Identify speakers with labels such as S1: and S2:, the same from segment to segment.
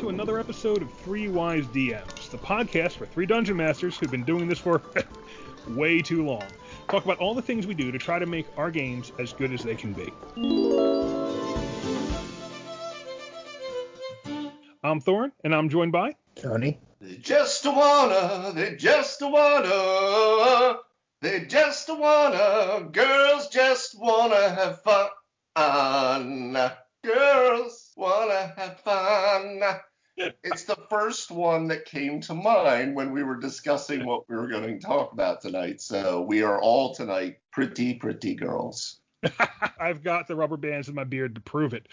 S1: to another episode of Three Wise DMs, the podcast for three dungeon masters who've been doing this for way too long. Talk about all the things we do to try to make our games as good as they can be. I'm Thorin, and I'm joined by
S2: Tony.
S3: They just wanna, they just wanna, they just wanna, girls just wanna have fun. Girls wanna have fun. It's the first one that came to mind when we were discussing what we were going to talk about tonight. So we are all tonight pretty, pretty girls.
S1: I've got the rubber bands in my beard to prove it.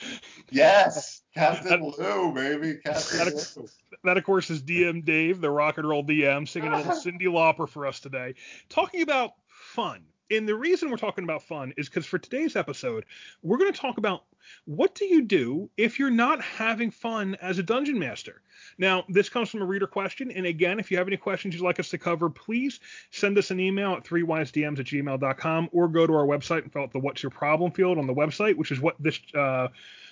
S3: Yes, Captain Lou, baby, Captain
S1: That,
S3: Lou.
S1: that, of course, is DM Dave, the rock and roll DM, singing a little Cyndi Lauper for us today, talking about fun. And the reason we're talking about fun is because for today's episode, we're going to talk about what do you do if you're not having fun as a dungeon master. Now, this comes from a reader question. And again, if you have any questions you'd like us to cover, please send us an email at threewisedms at gmail.com or go to our website and fill out the What's Your Problem field on the website, which is what this. Uh,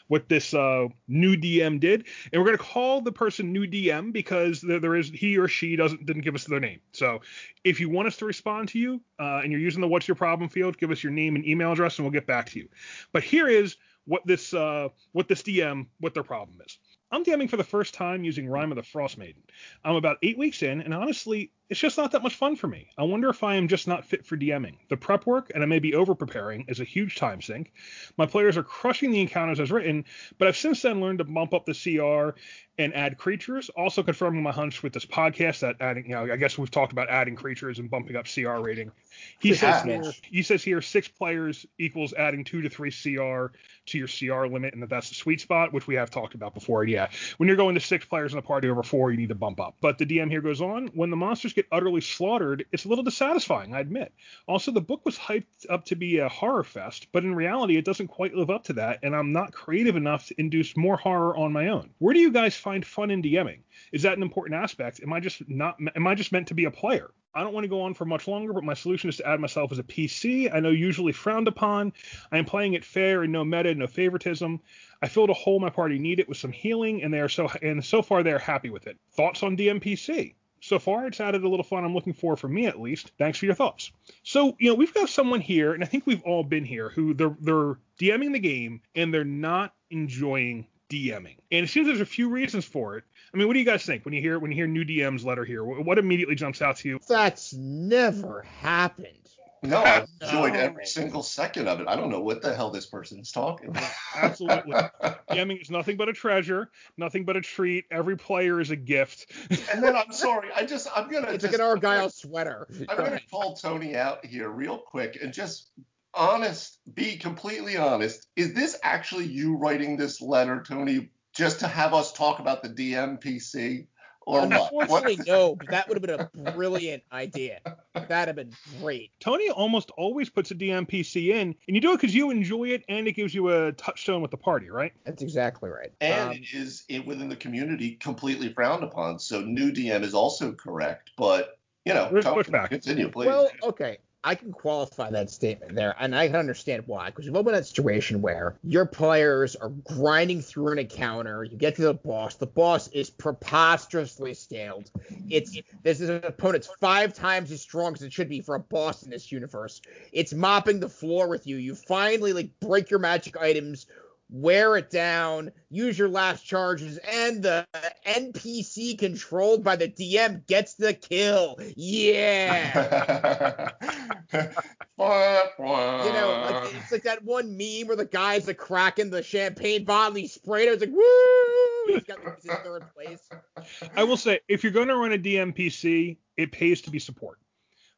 S1: what this uh, new DM did, and we're going to call the person new DM because there, there is he or she doesn't didn't give us their name. So if you want us to respond to you uh, and you're using the what's your problem field, give us your name and email address and we'll get back to you. But here is what this uh, what this DM what their problem is. I'm DMing for the first time using Rime of the Frost Maiden. I'm about eight weeks in, and honestly, it's just not that much fun for me. I wonder if I am just not fit for DMing. The prep work, and I may be over preparing, is a huge time sink. My players are crushing the encounters as written, but I've since then learned to bump up the CR and add creatures. Also confirming my hunch with this podcast that adding, you know, I guess we've talked about adding creatures and bumping up CR rating. He says here, he says here six players equals adding two to three CR to your CR limit, and that that's the sweet spot, which we have talked about before. Yeah, when you're going to six players in a party over four, you need to bump up. But the DM here goes on: when the monsters get utterly slaughtered, it's a little dissatisfying, I admit. Also, the book was hyped up to be a horror fest, but in reality, it doesn't quite live up to that, and I'm not creative enough to induce more horror on my own. Where do you guys find fun in DMing? Is that an important aspect? Am I just not? Am I just meant to be a player? I don't want to go on for much longer, but my solution is to add myself as a PC. I know usually frowned upon. I am playing it fair and no meta, no favoritism. I filled a hole my party needed with some healing, and they are so and so far they are happy with it. Thoughts on DMPC? So far, it's added a little fun I'm looking for for me at least. Thanks for your thoughts. So, you know, we've got someone here, and I think we've all been here, who they're they're DMing the game and they're not enjoying DMing. And it seems there's a few reasons for it. I mean, what do you guys think when you hear when you hear new DM's letter here? What immediately jumps out to you?
S2: That's never happened.
S3: No, I enjoyed no. every single second of it. I don't know what the hell this person is talking about.
S1: Absolutely. DMing is nothing but a treasure, nothing but a treat. Every player is a gift.
S3: and then I'm sorry, I just I'm gonna
S2: it's
S3: just,
S2: like an Argyle sweater.
S3: I'm gonna call Tony out here real quick and just honest, be completely honest. Is this actually you writing this letter, Tony, just to have us talk about the DMPC? Or
S2: Unfortunately, what? no, but that would have been a brilliant idea. That'd have been great.
S1: Tony almost always puts a DMPC in, and you do it because you enjoy it and it gives you a touchstone with the party, right?
S2: That's exactly right.
S3: And um, it is it, within the community completely frowned upon. So new DM is also correct, but you know, talk, continue, please.
S2: Well, okay. I can qualify that statement there, and I can understand why. Because you've opened that situation where your players are grinding through an encounter, you get to the boss, the boss is preposterously scaled. It's this is an opponent's five times as strong as it should be for a boss in this universe. It's mopping the floor with you. You finally like break your magic items wear it down, use your last charges, and the NPC controlled by the DM gets the kill. Yeah. you know, like, it's like that one meme where the guy's like cracking the champagne bottle, he sprayed it, it's like woo! He's got he's in third place.
S1: I will say, if you're going to run a DMPC, it pays to be support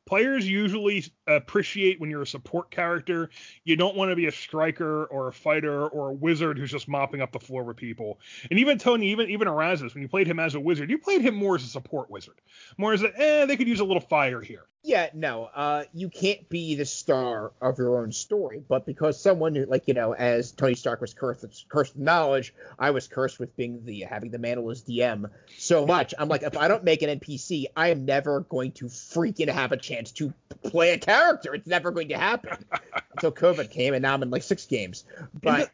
S1: players usually appreciate when you're a support character. You don't want to be a striker or a fighter or a wizard who's just mopping up the floor with people. And even Tony, even even Erasmus, when you played him as a wizard, you played him more as a support wizard, more as a eh, they could use a little fire here.
S2: Yeah, no, uh, you can't be the star of your own story, but because someone like you know, as Tony Stark was cursed with, cursed with knowledge, I was cursed with being the having the mantle as DM so much. I'm like, if I don't make an NPC, I am never going to freaking have a chance to play a character. It's never going to happen until COVID came, and now I'm in like six games. But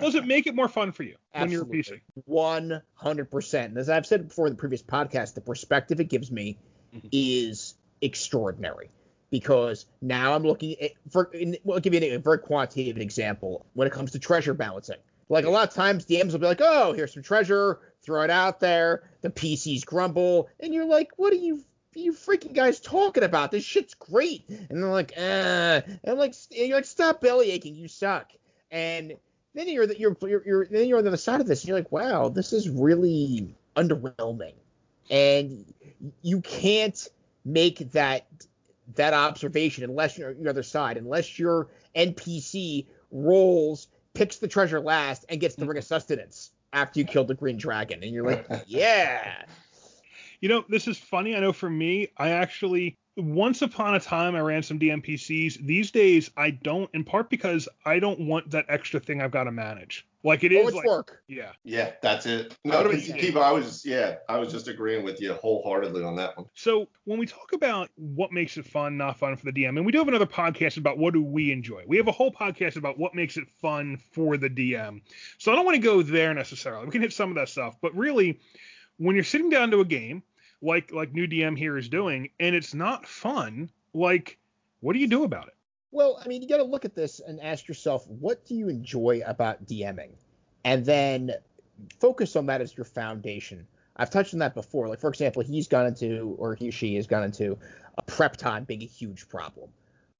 S1: does it make it more fun for you when you're a PC?
S2: One hundred percent. And as I've said before in the previous podcast, the perspective it gives me
S1: Mhm.
S2: is extraordinary. Because now I'm looking at for in, well, I'll give you a very quantitative example when it comes to treasure balancing. Like a lot of times DMs will be like, Oh, here's some treasure, throw it out there, the PCs grumble, and you're like, What are you you freaking guys talking about? This shit's great. And they're like, uh and like and you're like, stop belly aching, you suck. And then you're, the, you're you're you're then you're on the other side of this, and you're like, wow, this is really underwhelming, and you can't make that that observation unless you're on the other side, unless your NPC rolls, picks the treasure last, and gets the ring of mm-hmm. sustenance after you killed the green dragon, and you're like, yeah,
S1: You know, this is funny. I know for me, I actually once upon a time I ran some DMPCs. These days I don't, in part because I don't want that extra thing I've got to manage. Like it
S2: oh,
S1: is
S2: it's
S1: like
S2: work.
S1: yeah.
S3: Yeah, that's it. No,
S1: about
S3: keep, keep- I was yeah, I was just agreeing with you wholeheartedly on that one.
S1: So when we talk about what makes it fun, not fun for the DM, and we do have another podcast about what do we enjoy. We have a whole podcast about what makes it fun for the DM. So I don't want to go there necessarily. We can hit some of that stuff, but really, when you're sitting down to a game like like new DM here is doing, and it's not fun, like what do you do about it?
S2: Well, I mean, you got to look at this and ask yourself, what do you enjoy about DMing? And then focus on that as your foundation. I've touched on that before. Like, for example, he's gone into, or he or she has gone into a prep time being a huge problem.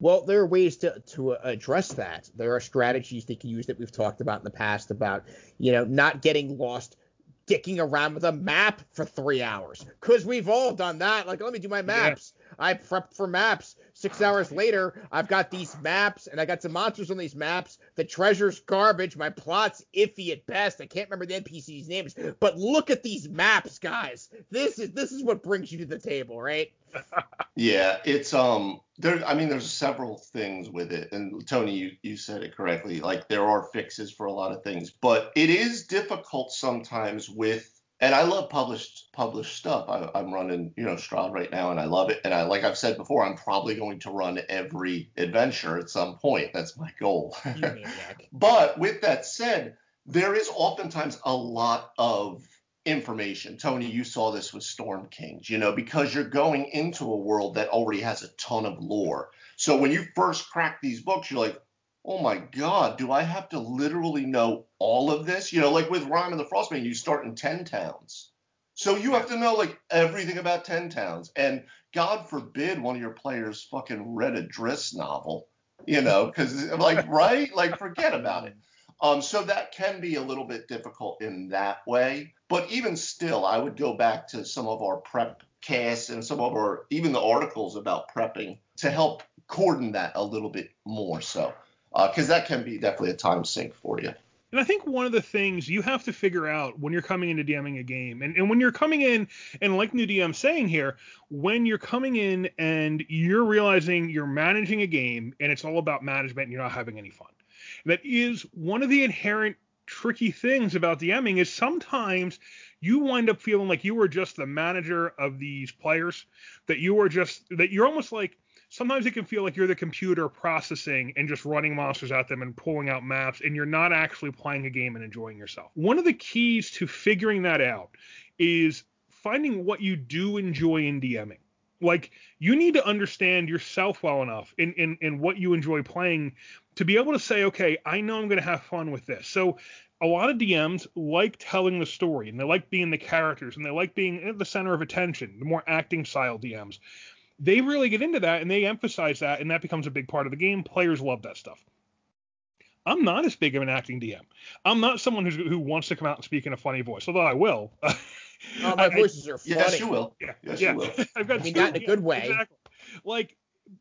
S2: Well, there are ways to, to address that. There are strategies they can use that we've talked about in the past about, you know, not getting lost dicking around with a map for three hours. Because we've all done that. Like, let me do my maps. I prepped for maps. Six hours later, I've got these maps, and I got some monsters on these maps. The treasure's garbage. My plot's iffy at best. I can't remember the NPCs' names. But look at these maps, guys. This is this is what brings you to the table, right?
S3: Yeah, it's um there I mean there's several things with it and Tony you you said it correctly like there are fixes for a lot of things but it is difficult sometimes with and I love published published stuff. I, I'm running you know Strahd right now and I love it and I like I've said before I'm probably going to run every adventure at some point. That's my goal. But with that said, there is oftentimes a lot of information. Tony, you saw this with Storm Kings, you know, because you're going into a world that already has a ton of lore. So when you first crack these books, you're like, oh my God, do I have to literally know all of this? You know, like with Rime and the Frostbane, you start in 10 towns. So you have to know like everything about 10 towns. And God forbid one of your players fucking read a Drizzt novel, you know, because like, right? Like, forget about it. Um, so that can be a little bit difficult in that way. But even still, I would go back to some of our prep casts and some of our even the articles about prepping to help cordon that a little bit more so. Uh, because that can be definitely a time sink for you.
S1: And I think one of the things you have to figure out when you're coming into DMing a game, and, and when you're coming in, and like New DM saying here, when you're coming in and you're realizing you're managing a game and it's all about management and you're not having any fun. That is one of the inherent tricky things about DMing is sometimes you wind up feeling like you are just the manager of these players, that you are just that you're almost like sometimes it can feel like you're the computer processing and just running monsters at them and pulling out maps and you're not actually playing a game and enjoying yourself. One of the keys to figuring that out is finding what you do enjoy in DMing. Like you need to understand yourself well enough in, in, in what you enjoy playing to be able to say, okay, I know I'm going to have fun with this. So a lot of DMs like telling the story and they like being the characters and they like being at the center of attention, the more acting style DMs they really get into that and they emphasize that and that becomes a big part of the game players love that stuff i'm not as big of an acting dm i'm not someone who's, who wants to come out and speak in a funny voice although i will
S2: Oh, my
S1: I-
S2: voices are funny.
S3: Yes, you will.
S1: yeah
S3: Yes,
S1: yeah
S3: you will.
S1: i've got
S2: I mean,
S1: two-
S2: not in a good way.
S1: exactly like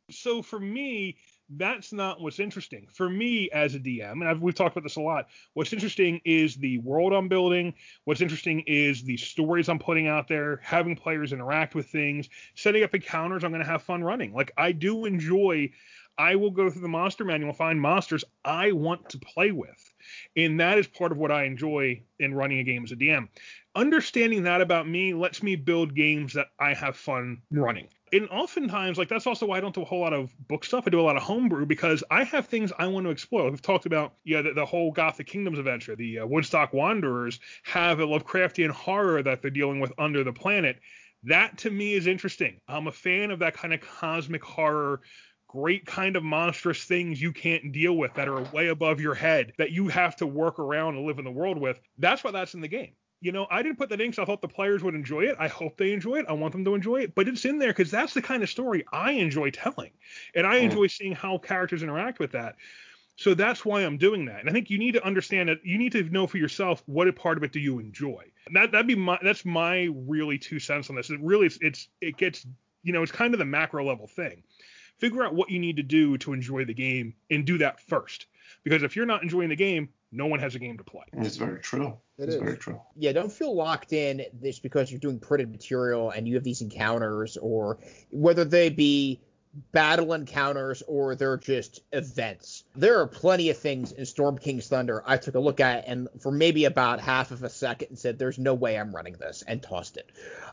S1: so for me that's not what's interesting. For me as a dm and I've, we've talked about this a lot what's interesting is the world i'm building. What's interesting is the stories i'm putting out there having players interact with things setting up encounters i'm going to have fun running. Like i do enjoy i will go through the monster manual find monsters i want to play with. And that is part of what i enjoy in running a game as a dm understanding that about me lets me build games that i have fun running And oftentimes, like that's also why I don't do a whole lot of book stuff. I do a lot of homebrew because I have things I want to explore. We've talked about yeah the, the whole Gothic Kingdoms adventure. The uh, Woodstock Wanderers have a Lovecraftian horror that they're dealing with under the planet. That to me is interesting. I'm a fan of that kind of cosmic horror great kind of monstrous things you can't deal with that are way above your head that you have to work around and live in the world with. That's why that's in the game. You know, I didn't put that in because I thought the players would enjoy it. I hope they enjoy it. I want them to enjoy it, but it's in there because that's the kind of story I enjoy telling, and I mm. enjoy seeing how characters interact with that. So that's why I'm doing that. And I think you need to understand that you need to know for yourself what part of it do you enjoy. And that that'd be my that's my really two cents on this. It really it's, it's it gets you know it's kind of the macro level thing figure out what you need to do to enjoy the game and do that first. Because if you're not enjoying the game, no one has a game to play.
S3: It's very true.
S2: It
S3: it's
S2: is.
S3: very true.
S2: Yeah, don't feel locked in just because you're doing printed material and you have these encounters, or whether they be battle encounters or they're just events. There are plenty of things in Storm King's Thunder I took a look at and for maybe about half of a second and said, "There's no way I'm running this," and tossed it.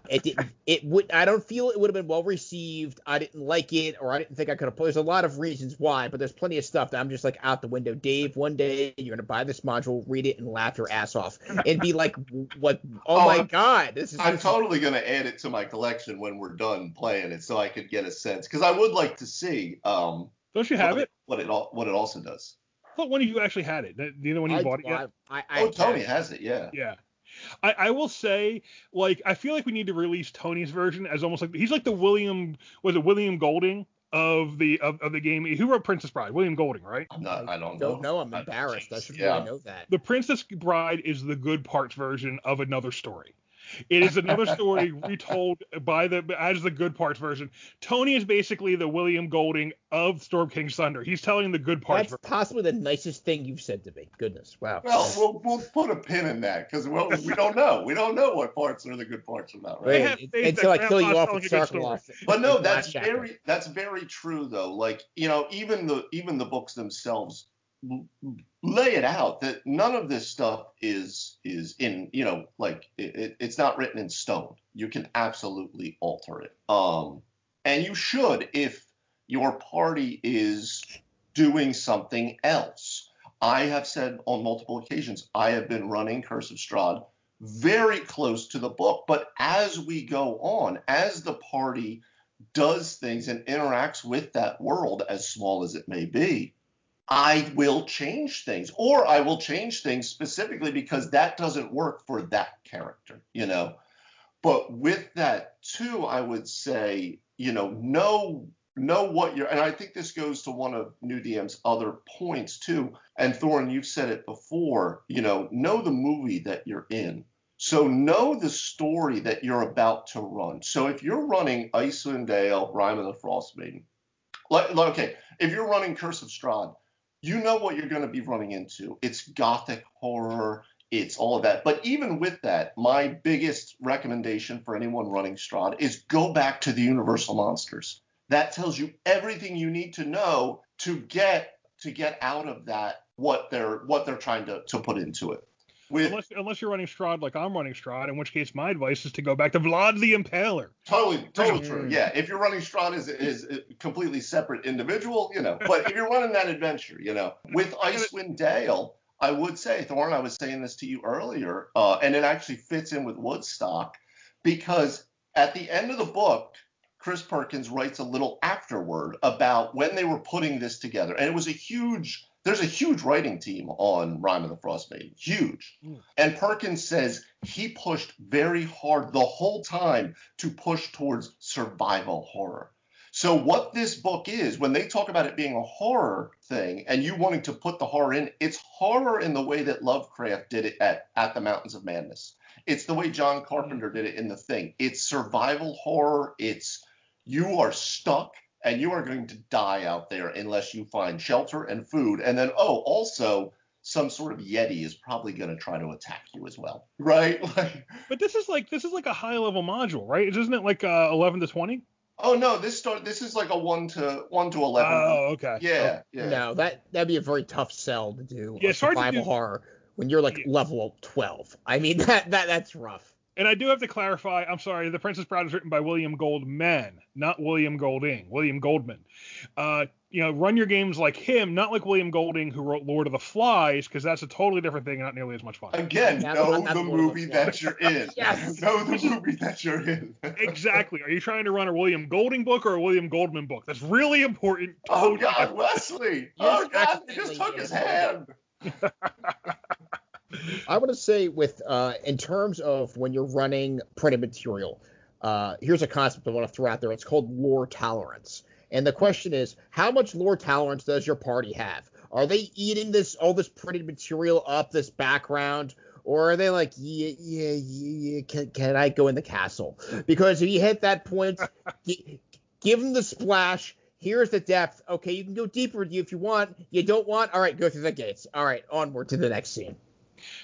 S2: It didn't. It would. I don't feel it would have been well received. I didn't like it, or I didn't think I could have. There's a lot of reasons why, but there's plenty of stuff that I'm just like out the window. Dave, one day you're gonna buy this module, read it, and laugh your ass off, and be like, "What? Oh,
S3: Oh,
S2: my
S3: I'm-
S2: god, this is."
S3: I'm totally going to add it to my collection when we're done playing it, so I could get a sense. Because I would like to see um,
S1: Don't you have
S3: what
S1: it?
S3: what it al- what it also does.
S1: I thought one of you actually had it. Do you know when you
S2: I,
S1: bought it yet?
S2: I, I, I
S3: Oh, Tony has it. Yeah.
S1: Yeah. I, I will say, like, I feel like we need to release Tony's version as almost like he's like the William was it William Golding of the of, of the game. Who wrote Princess Bride? William Golding, right?
S3: I'm not. I don't,
S2: don't know. I'm
S3: I-
S2: embarrassed. I should
S3: yeah.
S2: really know that.
S1: The Princess Bride is the good parts version of another story. It is another story retold by the as the good parts version. Tony is basically the William Golding of Storm King's Thunder. He's telling the good parts.
S2: That's
S1: version.
S2: possibly the nicest thing you've said to me. Goodness, wow.
S3: Well, we'll we'll put a pin in that because well, we don't know. We don't know what parts are the good parts or not, right?
S1: have
S2: Wait, until I kill you off with
S1: telling a.
S3: But no,
S2: in the
S3: that's
S2: chapter.
S3: very that's very true though. Like you know, even the even the books themselves l- lay it out that none of this stuff is is in you know like it, it, it's not written in stone. You can absolutely alter it. Um, and you should if your party is doing something else. I have said on multiple occasions I have been running Curse of Strahd very close to the book, but as we go on, as the party does things and interacts with that world, as small as it may be, I will change things, or I will change things specifically because that doesn't work for that character, you know. But with that too, I would say, you know, know know what you're, and I think this goes to one of New DM's other points too. And Thorin, you've said it before, you know, know the movie that you're in. So know the story that you're about to run. So if you're running Icewind Dale, Rime of the Frost Maiden, like, like, okay, if you're running Curse of Strahd, you know what you're going to be running into. It's gothic horror, it's all of that. But even with that, my biggest recommendation for anyone running Strahd is go back to the Universal Monsters. That tells you everything you need to know to get to get out of that what they're what they're trying to, to put into it. With
S1: Unless, unless you're running Strahd like I'm running Strahd, in which case my advice is to go back to Vlad the Impaler.
S3: Totally, totally
S2: Mm.
S3: true. Yeah, if you're running Strahd as is a completely separate individual, you know. But if you're running that adventure, you know, with Icewind Dale, I would say, Thorn, I was saying this to you earlier, uh, and it actually fits in with Woodstock because at the end of the book, Chris Perkins writes a little afterword about when they were putting this together, and it was a huge. There's a huge writing team on Rime of the Frost Maiden, huge.
S1: Mm.
S3: And Perkins says he pushed very hard the whole time to push towards survival horror. So what this book is, when they talk about it being a horror thing and you wanting to put the horror in, it's horror in the way that Lovecraft did it at, at the Mountains of Madness. It's the way John Carpenter did it in The Thing. It's survival horror. It's you are stuck and you are going to die out there unless you find shelter and food. And then, oh, also, some sort of Yeti is probably going to try to attack you as well. Right? Like,
S1: But this is like this is like a high level module, right? Isn't it like uh, 11 to 20?
S3: oh no, this start this is like a one to one to eleven.
S1: Oh, okay.
S3: yeah, yeah.
S2: No, that that'd be a very tough sell to do.
S1: Yeah,
S2: a
S1: it's to
S2: survival
S1: do-
S2: horror when you're like
S1: Yeah.
S2: level 12. I mean that that that's rough.
S1: And I do have to clarify. I'm sorry. The Princess Bride is written by William Goldman, not William Golding. William Goldman. Uh, you know, run your games like him, not like William Golding, who wrote Lord of the Flies, because that's a totally different thing not nearly as much fun.
S3: Again,
S2: Yeah,
S3: know the
S2: Lord of the
S3: movie that you're in.
S2: Yes.
S3: Know the movie that you're in.
S1: exactly. Are you trying to run a William Golding book or a William Goldman book? That's really important.
S3: Oh
S1: Totally
S3: God, Wesley! Oh God, he just took his
S2: is.
S3: hand.
S2: I want to say with uh, in terms of when you're running printed material, uh, here's a concept I want to throw out there. It's called lore tolerance. And the question is, how much lore tolerance does your party have? Are they eating this all this printed material up, this background, or are they like, yeah, yeah, yeah, yeah can, can I go in the castle? Because if you hit that point, gi- give them the splash. Here's the depth. Okay, you can go deeper if you want. You don't want, all right, go through the gates. All right, onward to the next scene.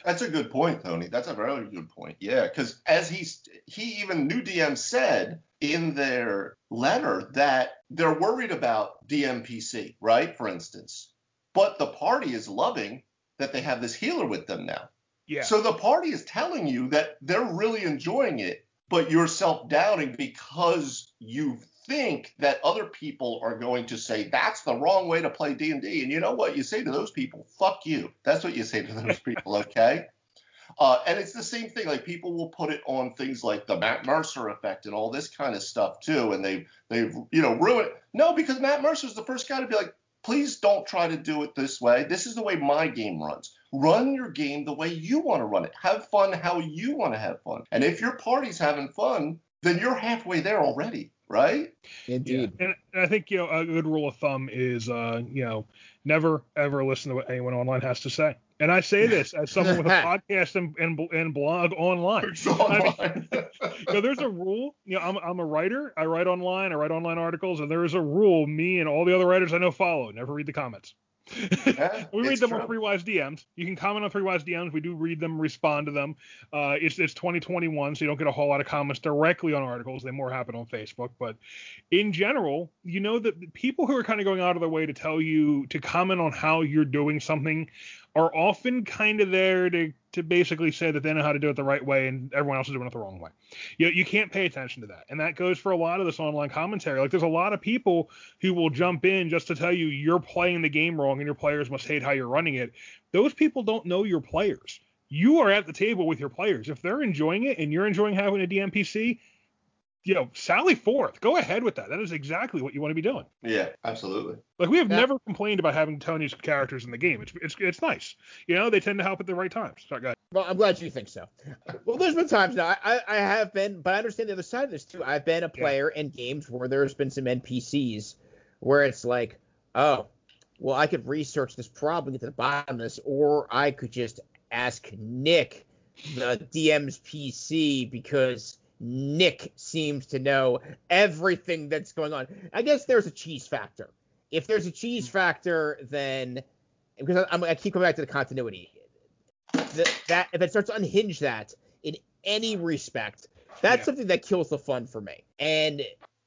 S3: That's a good point, Tony. That's a very good point. Yeah, because as he's he even new DM said in their letter that they're worried about DMPC, right? For instance, but the party is loving that they have this healer with them now.
S1: Yeah.
S3: So the party is telling you that they're really enjoying it, but you're self-doubting because you think that other people are going to say that's the wrong way to play D&D. And you know what you say to those people? Fuck you. That's what you say to those people, okay? Uh, and it's the same thing. Like people will put it on things like the Matt Mercer effect and all this kind of stuff too, and they they've you know ruined. No, because Matt Mercer's the first guy to be like, please don't try to do it this way. This is the way my game runs. Run your game the way you want to run it. Have fun how you want to have fun. And if your party's having fun, then you're halfway there already, right?
S2: Indeed.
S1: And, and I think you know a good rule of thumb is uh, you know never ever listen to what anyone online has to say. And I say this as someone with a podcast and, and, and blog online.
S3: It's online.
S1: You know, there's a rule. You know, I'm, I'm a writer. I write online. I write online articles, and there is a rule. Me and all the other writers I know follow. Never read the comments.
S3: Yeah,
S1: we read them
S3: true.
S1: on Three Wise DMs. You can comment on Three Wise DMs. We do read them, respond to them. Uh, it's it's 2021, so you don't get a whole lot of comments directly on articles. They more happen on Facebook. But in general, you know that people who are kind of going out of their way to tell you to comment on how you're doing something are often kind of there to to basically say that they know how to do it the right way and everyone else is doing it the wrong way. You you can't pay attention to that, and that goes for a lot of this online commentary. Like there's a lot of people who will jump in just to tell you you're playing the game wrong and your players must hate how you're running it. Those people don't know your players. You are at the table with your players. If they're enjoying it and you're enjoying having a DMPC, you know, sally forth. Go ahead with that. That is exactly what you want to be doing.
S3: Yeah, absolutely.
S1: Like we have
S2: Yeah.
S1: never complained about having Tony's characters in the game. It's it's it's nice. You know, they tend to help at the right times. Sorry, guys.
S2: Well, I'm glad you think so. Well, there's been times now. I, I, I have been, but I understand the other side of this too. I've been a
S1: Yeah.
S2: player in games where there's been some NPCs where it's like, oh, well, I could research this problem, get to the bottom of this, or I could just ask Nick, the DM's PC, because Nick seems to know everything that's going on. I guess there's a cheese factor. If there's a cheese hmm. factor, then because I'm, I keep coming back to the continuity that, that if it starts to unhinge that in any respect, that's
S1: Yeah.
S2: something that kills the fun for me. And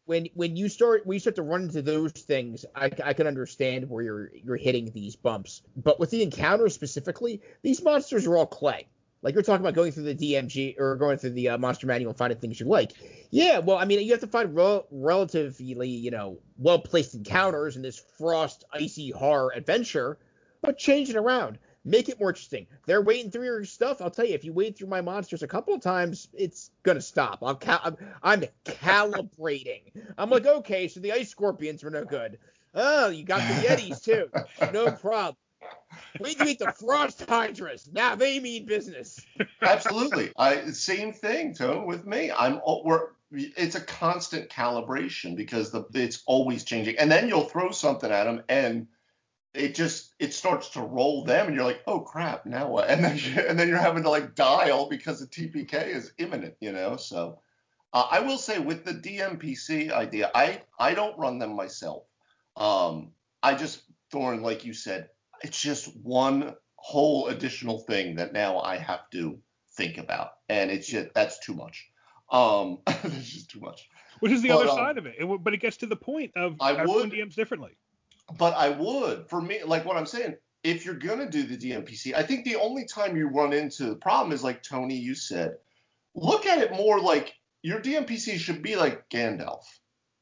S2: when when you start when you start to run into those things, I, I can understand where you're you're hitting these bumps. But with the encounters specifically, these monsters are all clay. Like you're talking about going through the DMG or going through the uh, monster manual and finding things you like. Yeah, well, I mean, you have to find rel- relatively, you know, well placed encounters in this frost icy horror adventure, but change it around make it more interesting. They're waiting through your stuff. I'll tell you, if you wade through my monsters a couple of times, it's gonna stop. I'll ca- I'm, I'm calibrating. I'm like, okay, so the ice scorpions were no good. Oh, you got the yetis too. No problem. You meet the frost hydras. Now they mean business.
S3: Absolutely. I same thing, Tone, with me. I'm we're it's a constant calibration because the it's always changing. And then you'll throw something at them and it just it starts to roll them and you're like, "Oh crap, now what?" And then you, and then you're having to like dial because the TPK is imminent, you know? So uh, I will say with the DMPC idea, I I don't run them myself. Um I just Thorn like you said, it's just one whole additional thing that now I have to think about, and it's just that's too much. Um, it's just too much.
S1: Which is the
S3: But,
S1: other
S3: um,
S1: side of it. it. But it gets to the point of
S3: I
S1: everyone
S3: would-
S1: DMs differently.
S3: But I would, for me, like what I'm saying, if you're gonna do the DMPC, I think the only time you run into the problem is like Tony, you said, look at it more like your DMPC should be like Gandalf,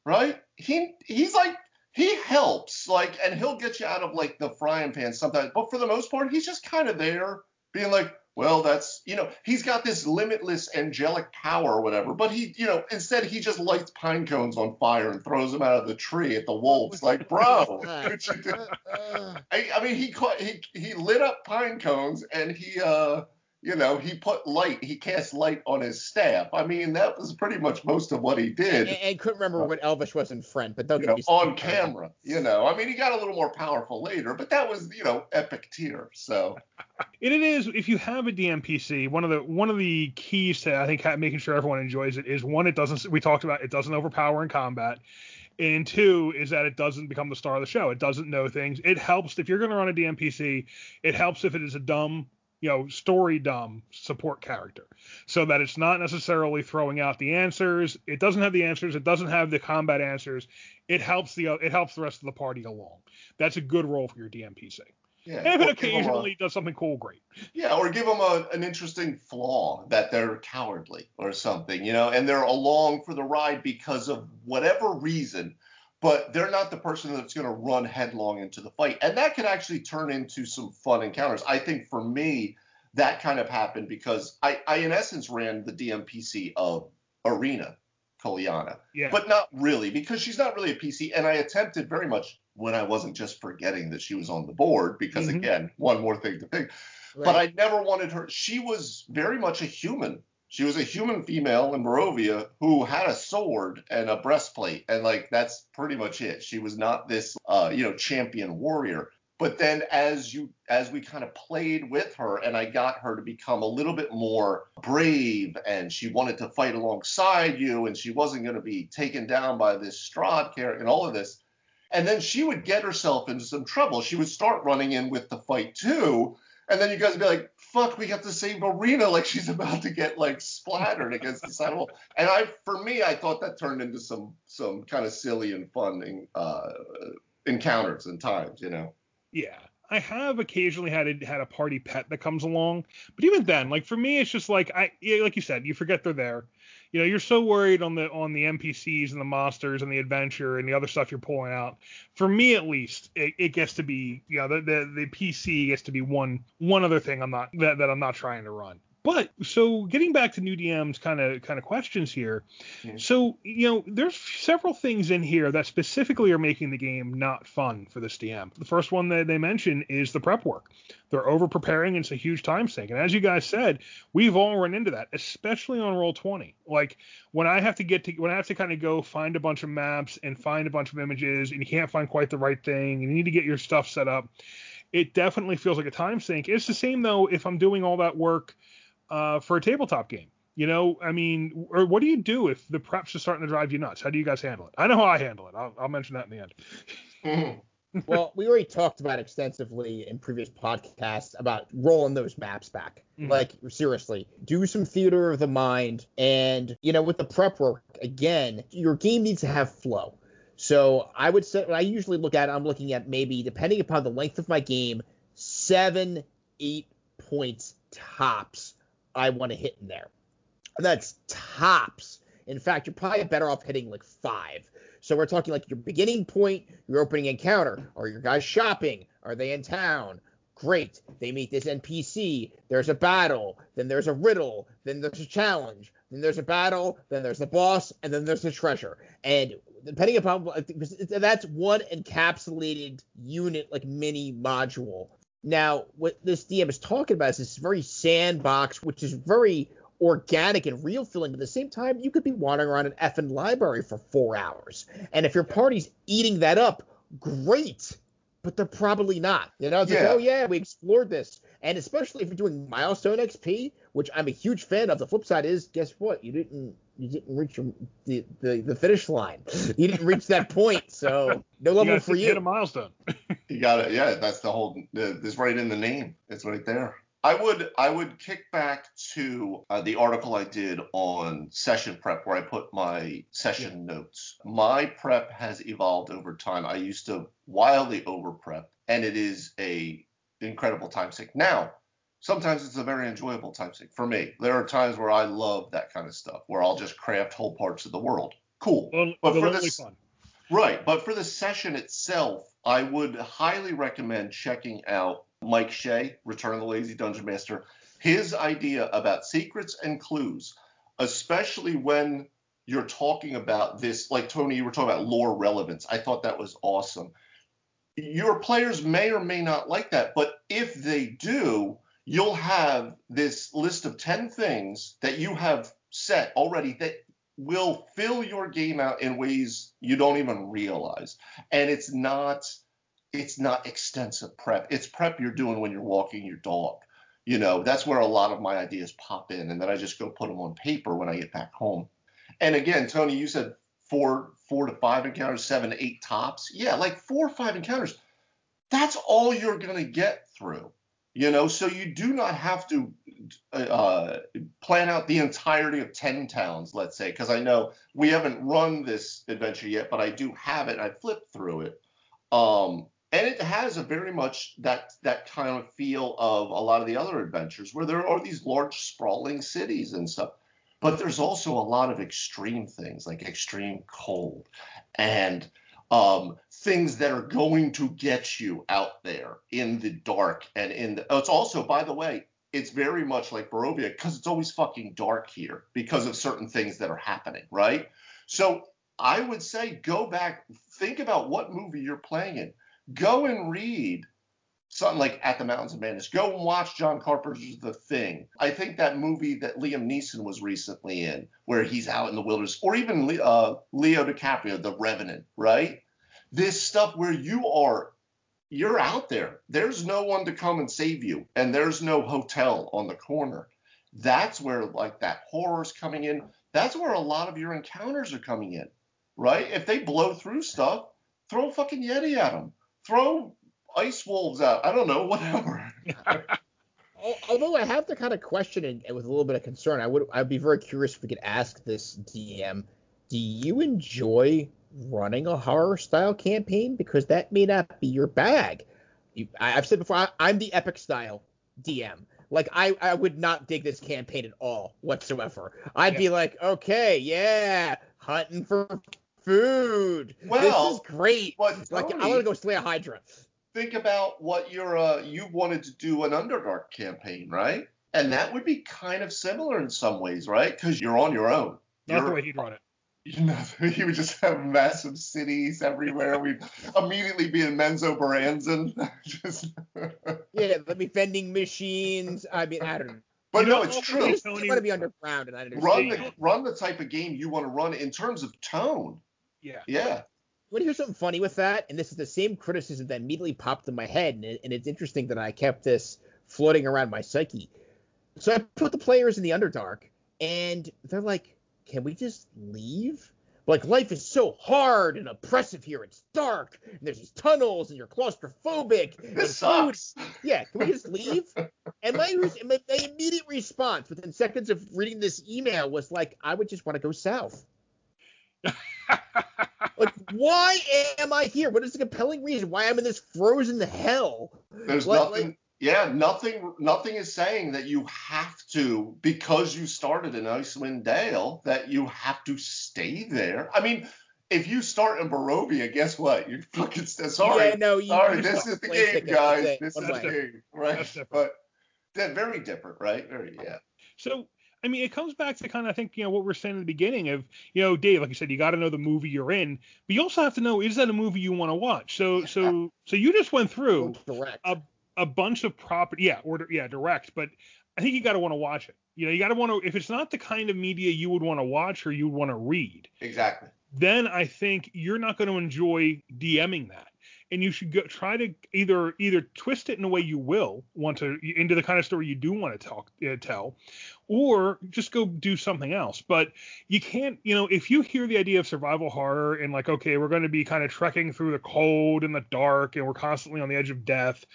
S3: right? He he's like he helps, like, and he'll get you out of like the frying pan sometimes. But for the most part, he's just kind of there, being like, well, that's you know, he's got this limitless angelic power or whatever. But he, you know, instead he just lights pine cones on fire and throws them out of the tree at the wolves. Like, bro, could you do- I, I mean, he caught he he lit up pine cones and he uh you know he put light he cast light on his staff. I mean that was pretty much most of what he
S2: and,
S3: did.
S2: and couldn't remember what Elvish was in Friend, but don't
S3: You know, on camera, you know. I mean, he got a little more powerful later, but that was, you know, epic tier. So,
S1: And it is if you have a DMPC, one of the one of the keys to I think making sure everyone enjoys it is one, it doesn't. We talked about it doesn't overpower in combat, and two is that it doesn't become the star of the show. It doesn't know things. It helps if you're going to run a DMPC. It helps if it is a dumb, you know, story dumb support character, so that it's not necessarily throwing out the answers. It doesn't have the answers. It doesn't have the combat answers. It helps the it helps the rest of the party along. That's a good role for your DMPC.
S3: yeah.
S1: And if it
S3: 'em a-
S1: occasionally does something cool, great.
S3: Yeah, or give them a, an interesting flaw that they're cowardly or something, you know, and they're along for the ride because of whatever reason, but they're not the person that's going to run headlong into the fight. And that could actually turn into some fun encounters. I think for me, that kind of happened because I, I in essence, ran the DMPC of Ireena Kolyana,
S1: Yeah.
S3: but not really because she's not really a PC. And I attempted very much when I wasn't just forgetting that she was on the board because,
S1: Mhm.
S3: again, one more thing to think but I never wanted her. She was very much a human. She was a human female in Barovia who had a sword and a breastplate, and like that's pretty much it. She was not this, uh, you know, champion warrior. But then as you as we kind of played with her, and I got her to become a little bit more brave, and she wanted to fight alongside you, and she wasn't going to be taken down by this Strahd character and all of this. And then she would get herself into some trouble. She would start running in with the fight too. And then you guys would be like, fuck, we got to save Ireena like she's about to get like splattered against the side wall. And I for me, I thought that turned into some some kind of silly and fun uh, encounters and times, you know.
S1: Yeah. I have occasionally had a, had a party pet that comes along, but even then, like for me, it's just like I, like you said, you forget they're there. You know, you're so worried on the on the NPCs and the monsters and the adventure and the other stuff you're pulling out. For me, at least, it, it gets to be, you know, the, the the PC gets to be one one other thing I'm not that, that I'm not trying to run. But so getting back to new DM's kind of kind of questions here.
S3: Yeah.
S1: So you know, there's several things in here that specifically are making the game not fun for this DM. The first one that they mention is the prep work. They're over preparing and it's a huge time sink. And as you guys said, we've all run into that, especially on roll 20. Like when I have to get to when I have to kind of go find a bunch of maps and find a bunch of images and you can't find quite the right thing and you need to get your stuff set up. It definitely feels like a time sink. It's the same though if I'm doing all that work uh, for a tabletop game. You know, I mean, or what do you do if the preps are starting to drive you nuts? How do you guys handle it? I know how I handle it. I'll, I'll mention that in the end.
S3: Mhm.
S2: well, we already talked about extensively in previous podcasts about rolling those maps back.
S1: Mhm.
S2: Like seriously, do some theater of the mind, and you know, with the prep work, again, your game needs to have flow. So I would say, I usually look at, it, I'm looking at maybe depending upon the length of my game, seven, eight points tops. I want to hit in there. That's tops. In fact, you're probably better off hitting like five. So we're talking like your beginning point, your opening encounter. Are your guys shopping? Are they in town? Great. They meet this NPC. There's a battle. Then there's a riddle. Then there's a challenge. Then there's a battle. Then there's the boss. And then there's the treasure. And depending upon that's one encapsulated unit, like mini module. Now, what this DM is talking about is this very sandbox, which is very organic and real feeling. But at the same time, you could be wandering around an effing library for four hours. And if your party's eating that up, great. But they're probably not. You know, it's like, oh yeah, we explored this. And especially if you're doing milestone XP, which I'm a huge fan of. The flip side is, guess what? You didn't you didn't reach your, the, the the finish line. You didn't reach that point. So no
S1: You
S2: level
S1: guys
S2: for
S1: hit a milestone.
S3: You got it. Yeah, that's the whole. It's right in the name. It's right there. I would I would kick back to uh, the article I did on session prep where I put my session notes. My prep has evolved over time. I used to wildly over prep, and it is a incredible time sink. Now, sometimes it's a very enjoyable type thing for me. There are times where I love that kind of stuff, where I'll just craft whole parts of the world. Cool.
S1: Lon-
S3: But for this-
S1: fun.
S3: Right, but for the session itself, I would highly recommend checking out Mike Shea, Return of the Lazy Dungeon Master. His idea about secrets and clues, especially when you're talking about this, like Tony, you were talking about lore relevance. I thought that was awesome. Your players may or may not like that, but if they do, you'll have this list of 10 things that you have set already that will fill your game out in ways you don't even realize. And it's not it's not extensive prep. It's prep you're doing when you're walking your dog. You know, that's where a lot of my ideas pop in and then I just go put them on paper when I get back home. And again, Tony, you said four four to five encounters, seven to eight tops. Yeah, like four or five encounters. That's all you're going to get through. You know, so you do not have to uh, plan out the entirety of 10 towns, let's say, because I know we haven't run this adventure yet, but I do have it. I flipped through it. Um, and it has a very much that that kind of feel of a lot of the other adventures where there are these large sprawling cities and stuff. But there's also a lot of extreme things like extreme cold and um, things that are going to get you out there in the dark and in the. It's also, by the way, it's very much like Barovia because it's always fucking dark here because of certain things that are happening, right? So I would say go back, think about what movie you're playing in. Go and read something like At the Mountains of Madness. Go and watch John Carpenter's The Thing. I think that movie that Liam Neeson was recently in, where he's out in the wilderness, or even uh, Leo DiCaprio, The Revenant, right? This stuff where you are, you're out there. There's no one to come and save you, and there's no hotel on the corner. That's where like that horror's coming in. That's where a lot of your encounters are coming in, right? If they blow through stuff, throw a fucking Yeti at them. Throw ice wolves out. I don't know, whatever.
S2: Al- Although I have to kind of question and with a little bit of concern, I would I'd be very curious if we could ask this DM, do you enjoy running a horror style campaign? Because that may not be your bag. You, I, I've said before, I, I'm the epic style DM. Like I, I would not dig this campaign at all whatsoever. I'd be like, okay, yeah, hunting for food.
S3: Well,
S2: this is great.
S3: but
S2: Like I want to go slay a hydra.
S3: Think about what you're uh you wanted to do an Underdark campaign, right? And that would be kind of similar in some ways, right? Because you're on your own.
S1: Not
S3: You're-
S1: the way he'd run it.
S3: You know, he would just have massive cities everywhere. We'd immediately be in Menzoberranzan. just,
S2: Yeah, let me vending machines. I mean, I don't know.
S3: but
S1: You
S3: no,
S1: know,
S3: it's true.
S1: tell
S2: I just
S1: Tony-
S2: want to be underground, and I understand.
S3: Run the run the type of game you want to run in terms of tone.
S1: Yeah.
S3: Yeah.
S2: You want to hear something funny with that? And this is the same criticism that immediately popped in my head, and, it, and it's interesting that I kept this floating around my psyche. So I put the players in the Underdark, and they're like, "Can we just leave? Like life is so hard and oppressive here. It's dark, and there's these tunnels, and you're claustrophobic.
S3: This
S2: food-
S3: sucks.
S2: Yeah, can we just leave? and my, my my immediate response within seconds of reading this email was like, I would just want to go south. Like, why am I here? What is the compelling reason why I'm in this frozen hell?
S3: There's
S2: Like-
S3: nothing. yeah, nothing. Nothing is saying that you have to because you started in Icewind Dale that you have to stay there. I mean, if you start in Barovia, guess what? You're fucking st- sorry.
S2: Yeah, no, you,
S3: sorry,
S2: you
S3: this is the game,
S2: ticket,
S3: guys. This is the game, right?
S1: That's.
S3: But they're very different, right? Very, yeah.
S1: So, I mean, it comes back to kind of, I think, you know, what we're saying in the beginning of, you know, Dave, like you said, you got to know the movie you're in, but you also have to know, is that a movie you want to watch? So, so, so you just went through
S2: direct.
S1: a, a bunch of property, yeah, or yeah, direct, but I think you got to want to watch it. You know, you got to want to, if it's not the kind of media you would want to watch or you would want to read,
S3: Exactly.
S1: then I think you're not going to enjoy DMing that. And you should go, try to either either twist it in a way you will want to into the kind of story you do want to talk uh, tell, or just go do something else. But you can't, you know, if you hear the idea of survival horror and like, okay, we're going to be kind of trekking through the cold and the dark, and we're constantly on the edge of death.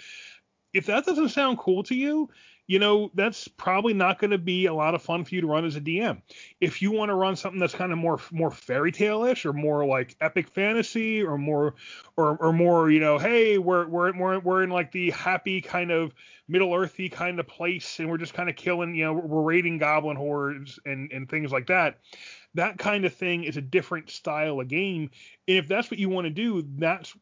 S1: if that doesn't sound cool to you, you know, that's probably not going to be a lot of fun for you to run as a DM. If you want to run something that's kind of more more fairy tale-ish or more like epic fantasy or more or, or more, you know, hey, we're we're we're we're in like the happy kind of Middle Earthy kind of place and we're just kind of killing, you know, we're raiding goblin hordes and and things like that. That kind of thing is a different style of game. And if that's what you want to do, that's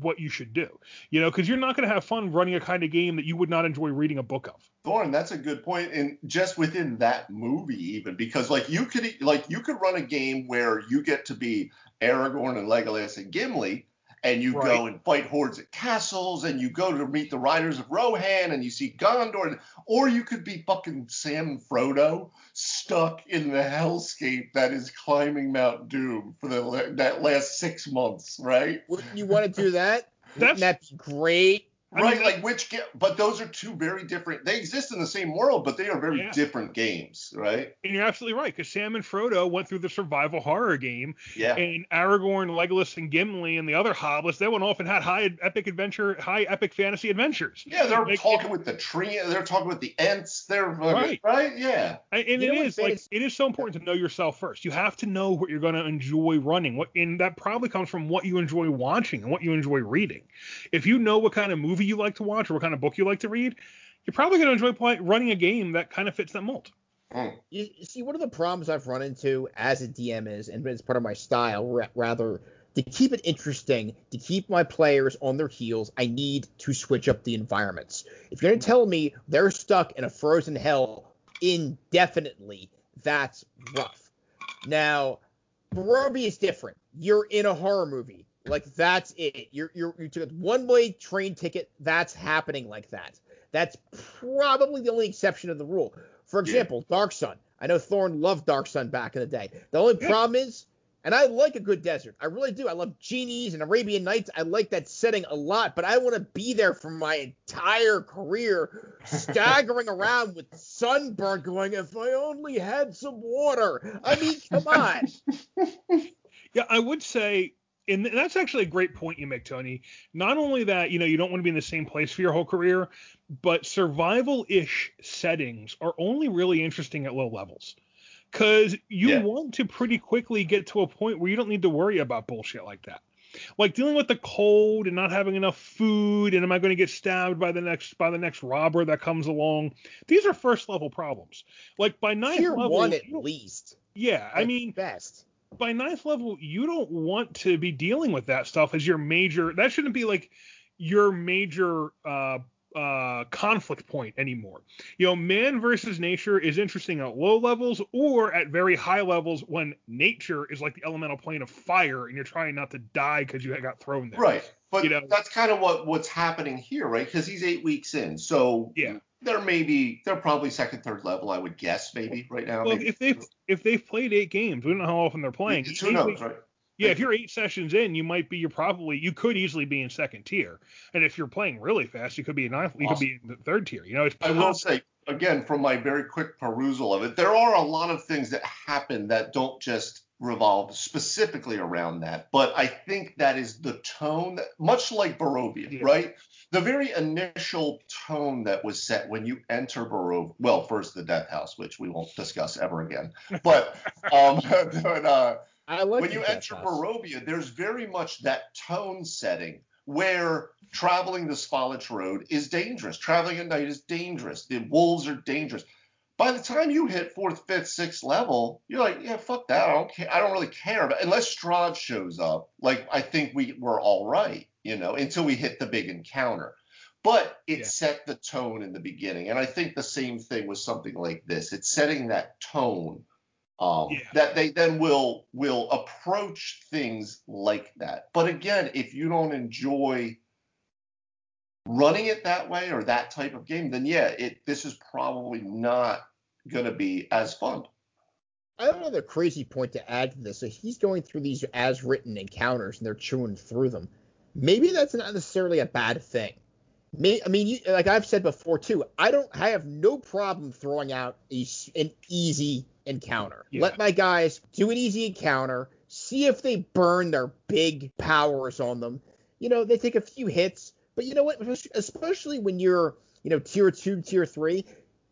S1: what you should do. You know, because you're not going to have fun running a kind of game that you would not enjoy reading a book of.
S3: Thorn, that's a good point, and just within that movie, even because like you could like you could run a game where you get to be Aragorn and Legolas and Gimli, and you
S1: Right.
S3: go and fight hordes at castles, and you go to meet the riders of Rohan, and you see Gondor, or you could be fucking Sam Frodo stuck in the hellscape that is climbing Mount Doom for the that last six months, right?
S2: Wouldn't you want to do that?
S1: That's-
S2: Wouldn't that be great?
S1: I mean,
S3: right, like which, ga- but those are two very different. They exist in the same world, but they are very
S1: Yeah.
S3: different games, right?
S1: And you're absolutely right, because Sam and Frodo went through the survival horror game,
S3: Yeah.
S1: and Aragorn, Legolas, and Gimli, and the other hobbits, they went off and had high epic adventure, high epic fantasy adventures.
S3: Yeah, they're
S1: Like,
S3: talking with the tree. They're talking with the ants, They're
S1: Right.
S3: right. Yeah.
S1: And, and
S2: You
S1: it
S2: know what
S1: is like
S2: fantasy-
S1: it is so important to know yourself first. You have to know what you're going to enjoy running. What and that probably comes from what you enjoy watching and what you enjoy reading. If you know what kind of movie you like to watch or what kind of book you like to read, you're probably going to enjoy play, running a game that kind of fits that mold.
S3: Mm.
S2: You, you see, one of the problems I've run into as a DM is, and it's part of my style, ra- rather, to keep it interesting, to keep my players on their heels, I need to switch up the environments. If you're going to tell me they're stuck in a frozen hell indefinitely, that's rough. Now, Barovia is different. You're in a horror movie. Like that's it. You're you're you took a one way train ticket. That's happening like that. That's probably the only exception of the rule. For
S3: Yeah.
S2: example, Dark Sun. I know Thorn loved Dark Sun back in the day. The only
S1: Yeah.
S2: problem is, and I like a good desert. I really do. I love genies and Arabian Nights. I like that setting a lot, but I want to be there for my entire career, staggering around with sunburn, going, if I only had some water. I mean, come on.
S1: Yeah, I would say, and that's actually a great point you make, Tony. Not only that, you know, you don't want to be in the same place for your whole career, but survival-ish settings are only really interesting at low levels. Because you
S3: Yeah.
S1: want to pretty quickly get to a point where you don't need to worry about bullshit like that. Like dealing with the cold and not having enough food, and am I going to get stabbed by the next by the next robber that comes along? These are first level problems. Like by ninth
S2: Tier
S1: level,
S2: one at least.
S1: yeah, I mean,
S2: best.
S1: By ninth level, you don't want to be dealing with that stuff as your major. That shouldn't be like your major uh, uh, conflict point anymore. You know, man versus nature is interesting at low levels or at very high levels when nature is like the elemental plane of fire and you're trying not to die because you got thrown there.
S3: Right. But
S1: You know-
S3: that's kind of what what's happening here, right? Because he's eight weeks in, so
S1: Yeah.
S3: They're maybe they're probably second, third level, I would guess, maybe right now.
S1: Well,
S3: maybe.
S1: if they've if they've played eight games, we don't know how often they're playing.
S3: who knows, right?
S1: Yeah, if you're eight sessions in, you might be. You're probably. You could easily be in second tier, and if you're playing really fast, you could be in ninth. You could be in the third tier. You know, it's
S3: I will say again from my very quick perusal of it, there are a lot of things that happen that don't just revolve specifically around that, but I think that is the tone, that, much like Barovia,
S1: Yeah.
S3: right? The very initial tone that was set when you enter Barovia, well, first the Death House, which we won't discuss ever again, but um, but uh,
S2: I like
S3: when you enter
S2: House.
S3: Barovia, there's very much that tone setting where traveling the Svalich Road is dangerous. Traveling at night is dangerous. The wolves are dangerous. By the time you hit fourth, fifth, sixth level, you're like, yeah, fuck that. I don't care. I don't really care. But unless Strahd shows up, like I think we were all right, you know, until we hit the big encounter. But it
S1: Yeah.
S3: set the tone in the beginning, and I think the same thing with something like this. It's setting that tone um,
S1: Yeah.
S3: that they then will will approach things like that. But again, if you don't enjoy running it that way or that type of game, then yeah, it this is probably not going to be as fun.
S2: I have another crazy point to add to this. So he's going through these as written encounters and they're chewing through them. Maybe that's not necessarily a bad thing. May, I mean, you, like I've said before too, I don't, I have no problem throwing out a, an easy encounter.
S1: Yeah.
S2: Let my guys do an easy encounter, see if they burn their big powers on them. You know, they take a few hits, But you know what? Especially when you're, you know, tier two, tier three,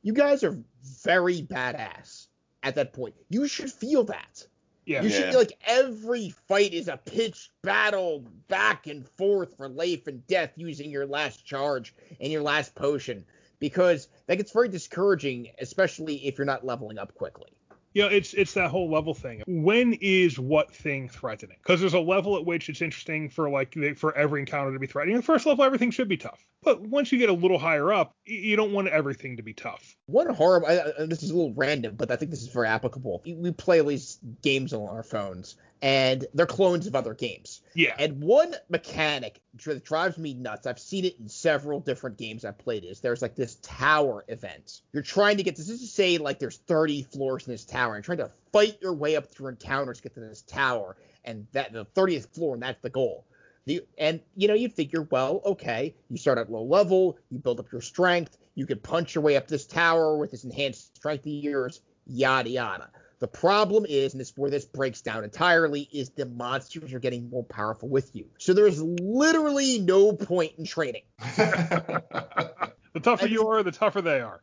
S2: you guys are very badass at that point. You should feel that.
S1: Yeah.
S2: You should feel like every fight is a pitched battle back and forth for life and death using your last charge and your last potion because that gets very discouraging, especially if you're not leveling up quickly.
S1: you know, it's it's that whole level thing. When is what thing threatening? Because there's a level at which it's interesting for like for every encounter to be threatening. The first level, everything should be tough. But once you get a little higher up, you don't want everything to be tough.
S2: One horrible, I, this is a little random, but I think this is very applicable. We- play these games on our phones, and they're clones of other games.
S1: Yeah.
S2: And one mechanic that drives me nuts, I've seen it in several different games I've played, is there's like this tower event. You're trying to get this is to say like there's 30 floors in this tower, and you're trying to fight your way up through encounters to get to this tower, and that the 30th floor, and that's the goal. The, and you know you figure well okay you start at low level you build up your strength you can punch your way up this tower with this enhanced strength of yours yada yada the problem is and this where this breaks down entirely is the monsters are getting more powerful with you so there's literally no point in training
S1: The tougher
S2: I
S1: you are, the tougher they are.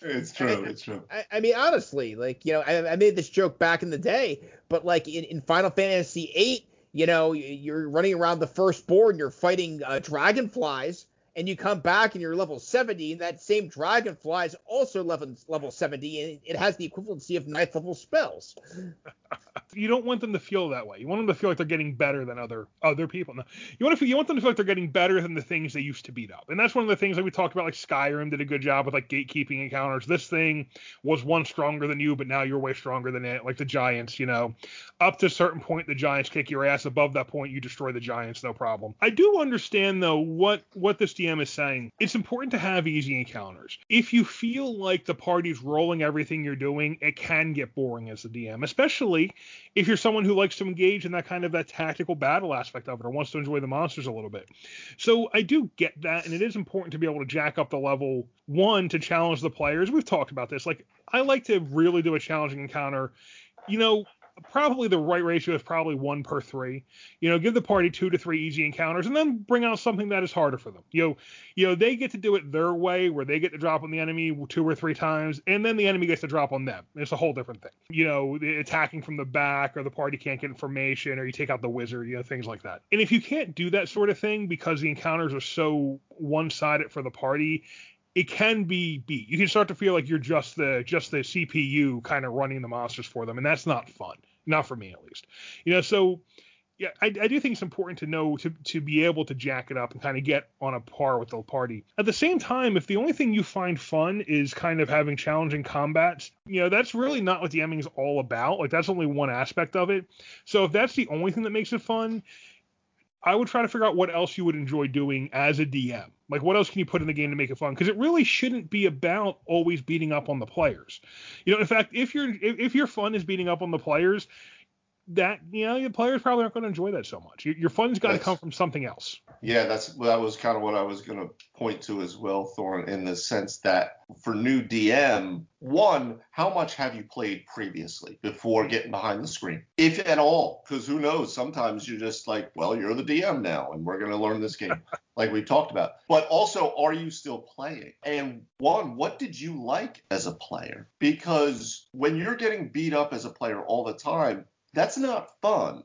S3: it's true. It's true.
S2: I, I mean, honestly, like you know, I, I made this joke back in the day, but like in, in Final Fantasy VIII, you know, you're running around the first board and you're fighting uh, dragonflies, and you come back and you're level 70, and that same dragonfly is also level level 70, and it has the equivalency of ninth level spells.
S1: You don't want them to feel that way. You want them to feel like they're getting better than other other people. No, you want to feel, you want them to feel like they're getting better than the things they used to beat up. And that's one of the things that we talked about. Like Skyrim did a good job with like gatekeeping encounters. This thing was one stronger than you, but now you're way stronger than it. Like the giants, you know, up to a certain point, the giants kick your ass. Above that point, you destroy the giants, no problem. I do understand though what what this DM is saying. It's important to have easy encounters. If you feel like the party's rolling everything you're doing, it can get boring as a DM, especially if you're someone who likes to engage in that kind of that tactical battle aspect of it or wants to enjoy the monsters a little bit. So I do get that, and it is important to be able to jack up the level one to challenge the players. We've talked about this. Like I like to really do a challenging encounter. You know, probably the right ratio is probably one per three. You know, give the party two to three easy encounters, and then bring out something that is harder for them. You know, you know they get to do it their way, where they get to drop on the enemy two or three times, and then the enemy gets to drop on them. It's a whole different thing. You know, attacking from the back, or the party can't get information, or you take out the wizard. You know, things like that. And if you can't do that sort of thing because the encounters are so one-sided for the party, it can be beat. You can start to feel like you're just the just the CPU kind of running the monsters for them, and that's not fun. Not for me at least. You know, so yeah, I, I do think it's important to know to to be able to jack it up and kind of get on a par with the party. At the same time, if the only thing you find fun is kind of having challenging combats, you know, that's really not what DMing is all about. Like that's only one aspect of it. So if that's the only thing that makes it fun, I would try to figure out what else you would enjoy doing as a DM. Like, what else can you put in the game to make it fun? Because it really shouldn't be about always beating up on the players. You know, in fact, if your if, if your fun is beating up on the players, that you know, the players probably aren't going to enjoy that so much. Your, your fun's got to come from something else.
S3: Yeah, that's that was kind of what I was going to point to as well, Thorn, in the sense that for new DM, one, how much have you played previously before getting behind the screen, if at all? Because who knows? Sometimes you're just like, well, you're the DM now, and we're going to learn this game, like we talked about. But also, are you still playing? And one, what did you like as a player? Because when you're getting beat up as a player all the time, that's not fun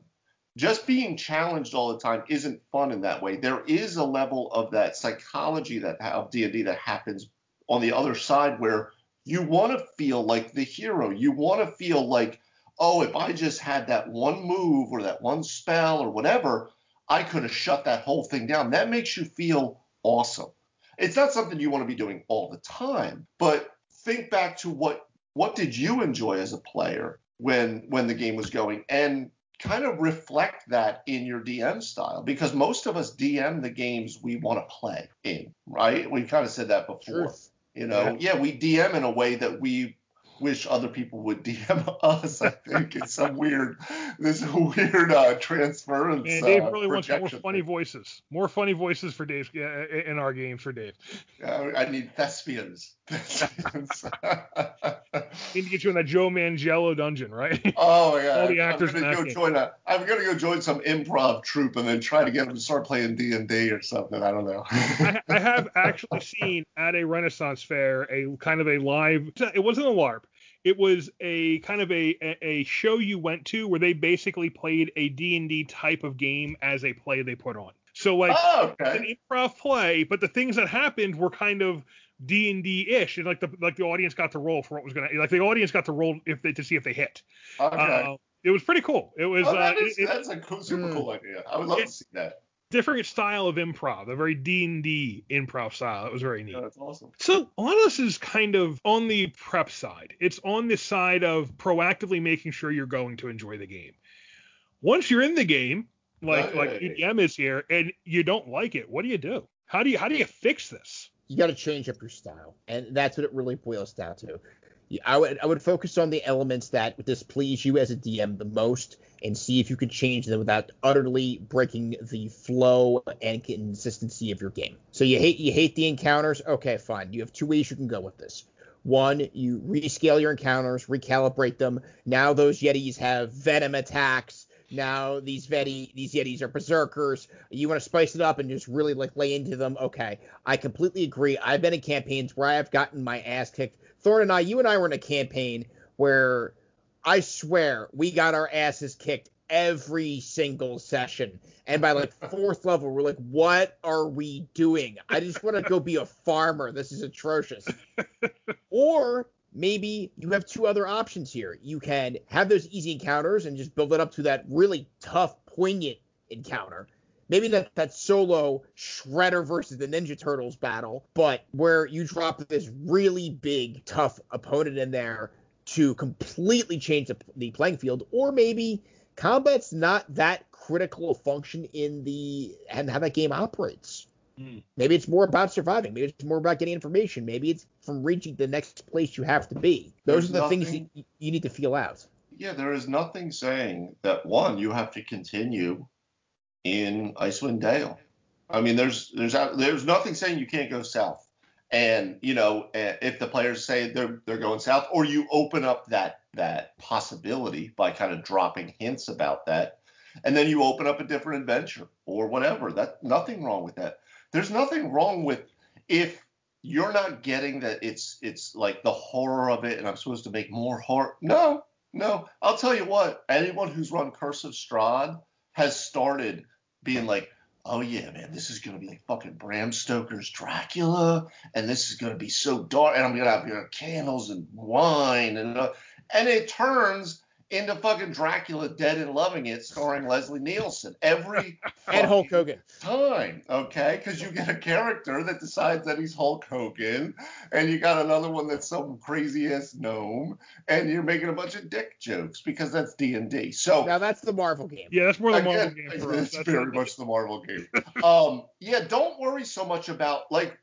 S3: just being challenged all the time isn't fun in that way. There is a level of that psychology that of D&D that happens on the other side where you want to feel like the hero. You want to feel like, oh, if I just had that one move or that one spell or whatever, I could have shut that whole thing down. That makes you feel awesome. It's not something you want to be doing all the time, but think back to what what did you enjoy as a player when when the game was going and kind of reflect that in your DM style because most of us DM the games we want to play in, right? We kind of said that before. You know, yeah. we DM in a way that we wish other people would DM us. I think it's some weird, this weird uh, transference.
S1: And Dave
S3: uh,
S1: really wants more funny voices, more funny voices for Dave uh, in our games for Dave.
S3: Uh, I need thespians. Thespians.
S1: Need to get you in that Joe Manganiello dungeon, right?
S3: Oh yeah.
S1: All the actors
S3: I'm gonna
S1: that
S3: go
S1: game.
S3: join a. I'm gonna go join some improv troupe and then try to get them to start playing D and D or something. I don't know.
S1: I, I have actually seen at a Renaissance fair a kind of a live. It wasn't a LARP. It was a kind of a, a, a show you went to where they basically played a D&D type of game as a play they put on. So like
S3: oh, okay.
S1: an improv play, but the things that happened were kind of D and D ish. And like the like the audience got to roll for what was gonna like the audience got to roll if they to see if they hit.
S3: Okay.
S1: Uh, it was pretty cool. It was
S3: oh,
S1: uh,
S3: that is,
S1: it- it-
S3: that's a cool, super
S2: Mm.
S3: cool idea. I would love
S1: It-
S3: to see that.
S1: Different style of improv, a very D and D improv style. It was very neat.
S3: Yeah, that's awesome.
S1: So a lot of this is kind of on the prep side. It's on the side of proactively making sure you're going to enjoy the game. Once you're in the game, like
S3: Yeah,
S1: like
S3: yeah, yeah.
S1: EDM is here, and you don't like it, what do you do? How do you how do you fix this?
S2: you got to change up your style, and that's what it really boils down to. I would I would focus on the elements that would displease you as a DM the most, and see if you could change them without utterly breaking the flow and consistency of your game. So you hate you hate the encounters. Okay, fine. You have two ways you can go with this. One, you rescale your encounters, recalibrate them. Now those Yetis have venom attacks. Now these Veti, these Yetis are berserkers. You want to spice it up and just really like lay into them. Okay, I completely agree. I've been in campaigns where I have gotten my ass kicked. Thorn and I, you and I were in a campaign where I swear we got our asses kicked every single session. And by like fourth level, we're like, what are we doing? I just want to go be a farmer. This is atrocious. or maybe you have two other options here. You can have those easy encounters and just build it up to that really tough, poignant encounter. Maybe that that solo Shredder versus the Ninja Turtles battle, but where you drop this really big, tough opponent in there to completely change the, the playing field, or maybe combat's not that critical a function in the and how that game operates.
S1: Hmm.
S2: Maybe it's more about surviving. Maybe it's more about getting information. Maybe it's from reaching the next place you have to be. Those
S3: There's
S2: are the things
S3: nothing-
S2: you, you need to feel out.
S3: Yeah, there is nothing saying that one you have to continue in Icewind Dale. I mean, there's there's there's nothing saying you can't go south. And you know, if the players say they're they're going south, or you open up that that possibility by kind of dropping hints about that, and then you open up a different adventure or whatever. That nothing wrong with that. There's nothing wrong with if you're not getting that it's it's like the horror of it, and I'm supposed to make more horror. No, no. I'll tell you what. Anyone who's run Curse of Strahd has started being like, oh yeah, man, this is gonna be like fucking Bram Stoker's Dracula, and this is gonna be so dark, and I'm gonna have you know, candles and wine, and uh, and it turns into fucking Dracula Dead and Loving It, starring Leslie Nielsen every
S2: And Hulk
S3: fucking
S2: Hogan.
S3: time, okay? Because you get a character that decides that he's Hulk Hogan, and you got another one that's some crazy ass gnome, and you're making a bunch of dick jokes because that's D and D. So
S2: Now that's the Marvel game.
S1: Yeah, that's more the Marvel
S3: Again,
S1: game for us.
S3: It's
S1: That's
S3: very much the Marvel game. um, yeah, don't worry so much about like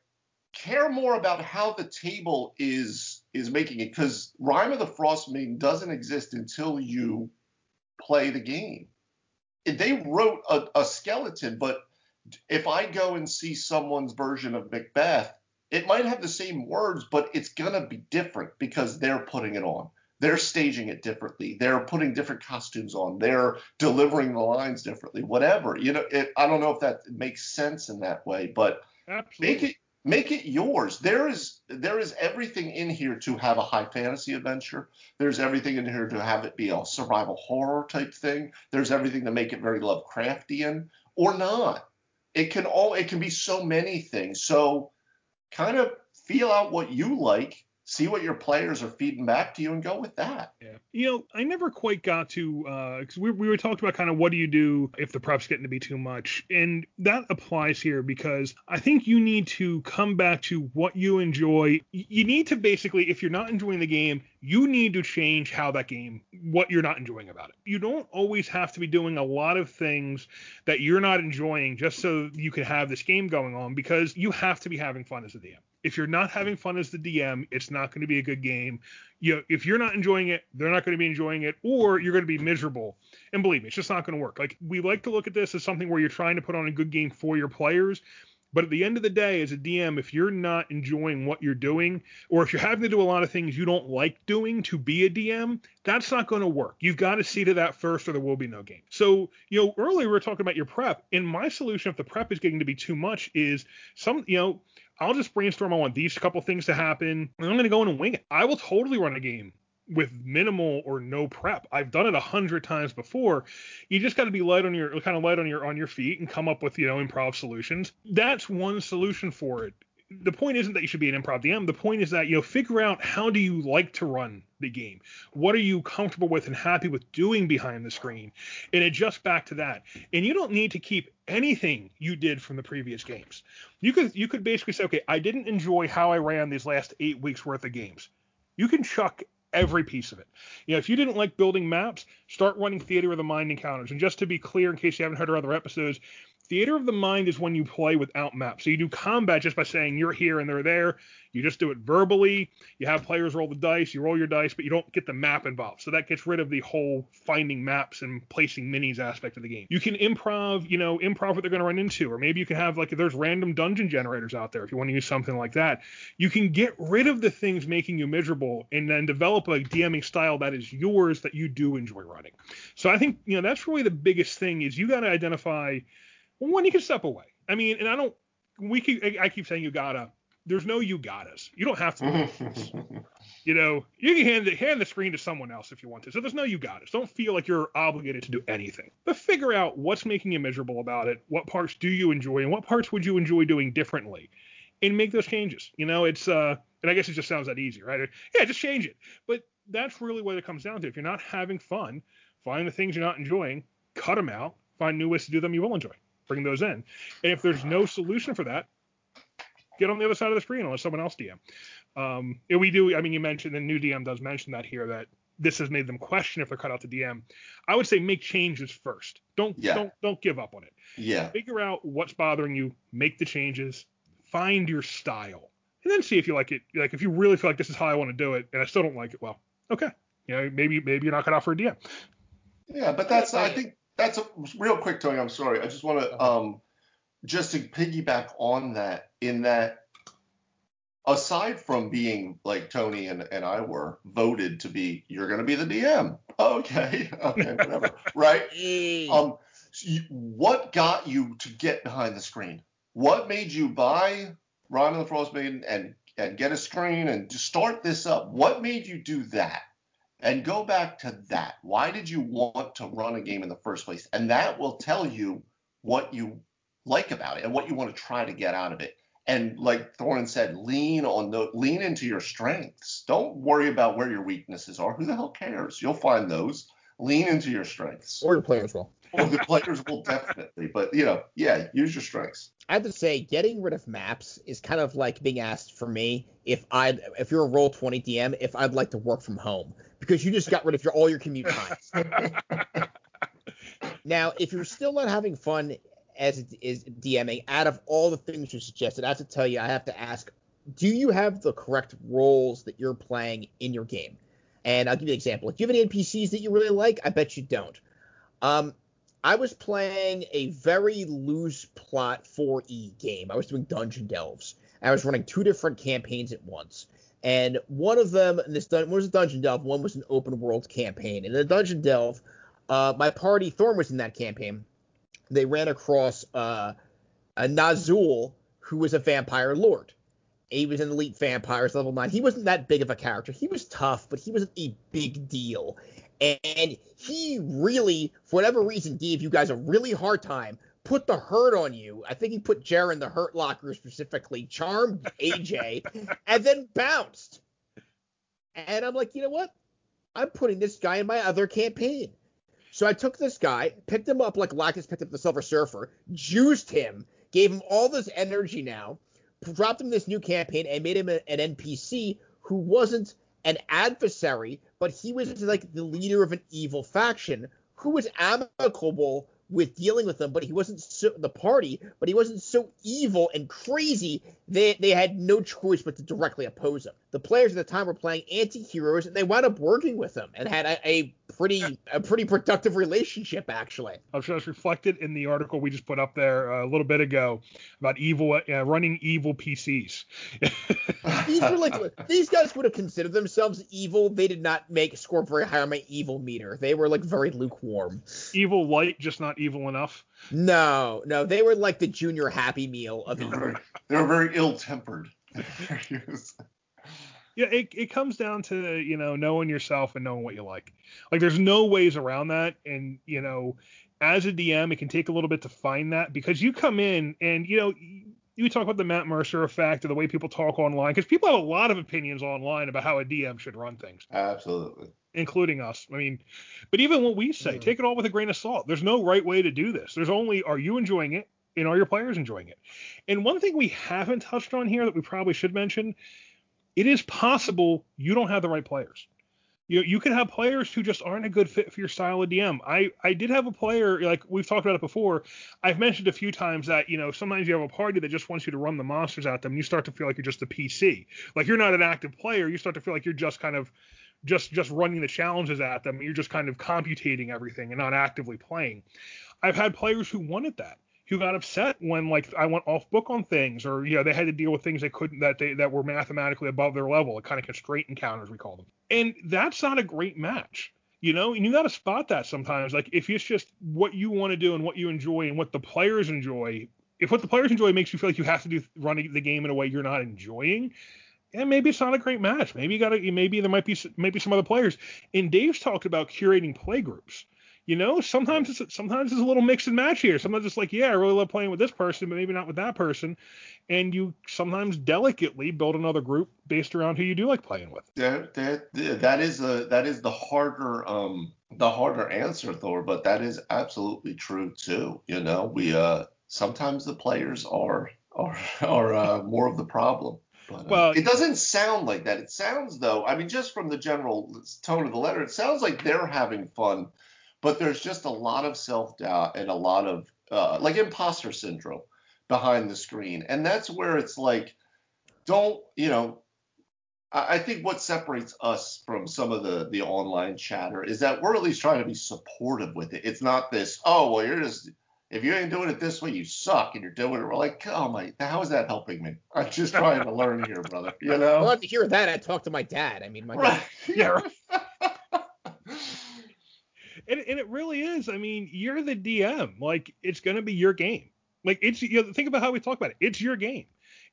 S3: care more about how the table is is making it because Rime of the Frost Maiden doesn't exist until you play the game. They wrote a, a skeleton, but if I go and see someone's version of Macbeth, it might have the same words, but it's gonna be different because they're putting it on. They're staging it differently. They're putting different costumes on. They're delivering the lines differently. Whatever. You know, it, I don't know if that makes sense in that way, but
S1: Absolutely.
S3: make it make it yours. There is there is everything in here to have a high fantasy adventure. There's everything in here to have it be a survival horror type thing. There's everything to make it very Lovecraftian or not. It can all it can be so many things. So kind of feel out what you like, see what your players are feeding back to you, and go with that.
S1: Yeah. You know, I never quite got to uh, because we we were talking about kind of what do you do if the prep's getting to be too much, and that applies here because I think you need to come back to what you enjoy. You need to basically, if you're not enjoying the game, you need to change how that game, what you're not enjoying about it. You don't always have to be doing a lot of things that you're not enjoying just so you can have this game going on because you have to be having fun as a DM. If you're not having fun as the DM, it's not going to be a good game you if you're not enjoying it, they're not going to be enjoying it, or you're going to be miserable. And believe me, it's just not going to work. Like we like to look at this as something where you're trying to put on a good game for your players. But at the end of the day, as a DM, if you're not enjoying what you're doing, or if you're having to do a lot of things you don't like doing to be a DM, that's not going to work. You've got to see to that first, or there will be no game. So, you know, earlier we were talking about your prep, and my solution if the prep is getting to be too much is some, you know, I'll just brainstorm. I want these couple things to happen, and I'm going to go in and wing it. I will totally run a game with minimal or no prep. I've done it a hundred times before. You just got to be light on your kind of light on your on your feet and come up with you know improv solutions. That's one solution for it. The point isn't that you should be an improv DM. The point is that you know figure out how do you like to run the game. What are you comfortable with and happy with doing behind the screen, and adjust back to that. And you don't need to keep anything you did from the previous games. You could you could basically say, okay, I didn't enjoy how I ran these last eight weeks worth of games. You can chuck every piece of it. You know, if you didn't like building maps, start running Theater of the Mind encounters. And just to be clear, in case you haven't heard our other episodes, Theater of the Mind is when you play without maps. So you do combat just by saying you're here and they're there. You just do it verbally. You have players roll the dice, you roll your dice, but you don't get the map involved. So that gets rid of the whole finding maps and placing minis aspect of the game. You can improv, you know, improv what they're going to run into, or maybe you can have like there's random dungeon generators out there if you want to use something like that. You can get rid of the things making you miserable and then develop a DMing style that is yours that you do enjoy running. So I think, you know, that's really the biggest thing is you got to identify one you can step away. I mean, and I don't we keep I keep saying you gotta there's no you got us. You don't have to. you know, you can hand the, hand the screen to someone else if you want to. So there's no you got us. Don't feel like you're obligated to do anything. But figure out what's making you miserable about it. What parts do you enjoy, and what parts would you enjoy doing differently, and make those changes. You know, it's uh, and I guess it just sounds that easy, right? Yeah, just change it. But that's really what it comes down to. If you're not having fun, find the things you're not enjoying, cut them out, find new ways to do them you will enjoy. Bring those in. And if there's no solution for that, get on the other side of the screen and let someone else DM. Um, and we do. I mean, you mentioned the new DM does mention that here that this has made them question if they're cut out to DM. I would say make changes first. Don't
S3: Yeah.
S1: don't don't give up on it.
S3: yeah.
S1: Figure out what's bothering you. Make the changes. Find your style, and then see if you like it. Like if you really feel like this is how I want to do it, and I still don't like it, well, okay. You know, maybe maybe you're not cut out for a DM.
S3: Yeah, but that's I think that's a real quick, Tony. I'm sorry. I just want to
S2: Uh-huh.
S3: um just to piggyback on that in that aside from being like Tony and, and I were voted to be you're gonna be the DM. Okay, okay, whatever. right? Um so you- what got you to get behind the screen? What made you buy Rime of the Frost Maiden and and get a screen and to start this up? What made you do that? And go back to that. Why did you want to run a game in the first place? And that will tell you what you like about it and what you want to try to get out of it. And like Thorn said, lean on the lean into your strengths. Don't worry about where your weaknesses are. Who the hell cares? You'll find those. Lean into your strengths.
S2: or the players will.
S3: Or the players will definitely. But you know, yeah, use your strengths.
S2: I have to say, getting rid of maps is kind of like being asked for me if I, if you're a roll 20 DM, if I'd like to work from home because you just got rid of your all your commute times. now, if you're still not having fun as it is DMing, out of all the things you suggested, I have to tell you, I have to ask, do you have the correct roles that you're playing in your game? And I'll give you an example. Do you have any NPCs that you really like? I bet you don't. Um, I was playing a very loose plot 4E game. I was doing Dungeon Delves. I was running two different campaigns at once. And one of them, this dun- one was a Dungeon Delve, one was an open world campaign. In the Dungeon Delve, uh, my party, Thorn was in that campaign. They ran across uh, a Nazul who was a vampire lord. He was an elite vampire, level 9. He wasn't that big of a character. He was tough, but he wasn't a big deal. And he really, for whatever reason, gave you guys a really hard time, put the hurt on you. I think he put Jer in the hurt locker specifically, charmed AJ, and then bounced. And I'm like, you know what? I'm putting this guy in my other campaign. So I took this guy, picked him up like Galactus picked up the Silver Surfer, juiced him, gave him all this energy now, dropped him this new campaign, and made him a- an NPC who wasn't an adversary, but he was like the leader of an evil faction who was amicable with dealing with them, but he wasn't so the party, but he wasn't so evil and crazy they they had no choice but to directly oppose him. The players at the time were playing anti-heroes, and they wound up working with him and had a, a pretty a pretty productive relationship actually.
S1: I'm sure it's reflected in the article we just put up there uh, a little bit ago about evil uh, running evil PCs.
S2: these were like these guys would have considered themselves evil. They did not make score very high on my evil meter. They were like very lukewarm.
S1: Evil light, just not evil enough.
S2: No, no, they were like the junior happy meal of the evil.
S3: they were very ill-tempered.
S1: yeah, it, it comes down to you know knowing yourself and knowing what you like. Like there's no ways around that, and you know, as a DM, it can take a little bit to find that because you come in and you know you talk about the Matt Mercer effect or the way people talk online because people have a lot of opinions online about how a DM should run things.
S3: Absolutely.
S1: Including us. I mean, but even what we say, take it all with a grain of salt. There's no right way to do this. There's only are you enjoying it and are your players enjoying it? And one thing we haven't touched on here that we probably should mention, it is possible you don't have the right players you you can have players who just aren't a good fit for your style of DM. I I did have a player like we've talked about it before. I've mentioned a few times that you know sometimes you have a party that just wants you to run the monsters at them. And you start to feel like you're just a PC. Like you're not an active player. You start to feel like you're just kind of just just running the challenges at them. You're just kind of computating everything and not actively playing. I've had players who wanted that who got upset when like I went off book on things or you know they had to deal with things they couldn't that they that were mathematically above their level, kind of constraint encounters we call them. And that's not a great match. You know, and you got to spot that sometimes. Like if it's just what you want to do and what you enjoy and what the players enjoy, if what the players enjoy makes you feel like you have to do running the game in a way you're not enjoying, and maybe it's not a great match. Maybe you got to maybe there might be maybe some other players. And Dave's talked about curating play groups you know, sometimes it's sometimes it's a little mix and match here. Sometimes it's like, yeah, I really love playing with this person, but maybe not with that person. And you sometimes delicately build another group based around who you do like playing with.
S3: That that that is a that is the harder um the harder answer, Thor, but that is absolutely true too. You know, we uh sometimes the players are are are uh, more of the problem. But, uh, well, it doesn't sound like that. It sounds though, I mean, just from the general tone of the letter, it sounds like they're having fun but there's just a lot of self doubt and a lot of uh, like imposter syndrome behind the screen, and that's where it's like, don't you know? I, I think what separates us from some of the the online chatter is that we're at least trying to be supportive with it. It's not this, oh well, you're just if you ain't doing it this way, you suck, and you're doing it. We're like, oh my, how is that helping me? I'm just trying to learn here, brother. You know.
S2: I'd love to hear that. I talked to my dad. I mean, my
S3: right. yeah.
S1: And, and it really is. I mean, you're the DM. Like it's gonna be your game. Like it's you know, think about how we talk about it. It's your game,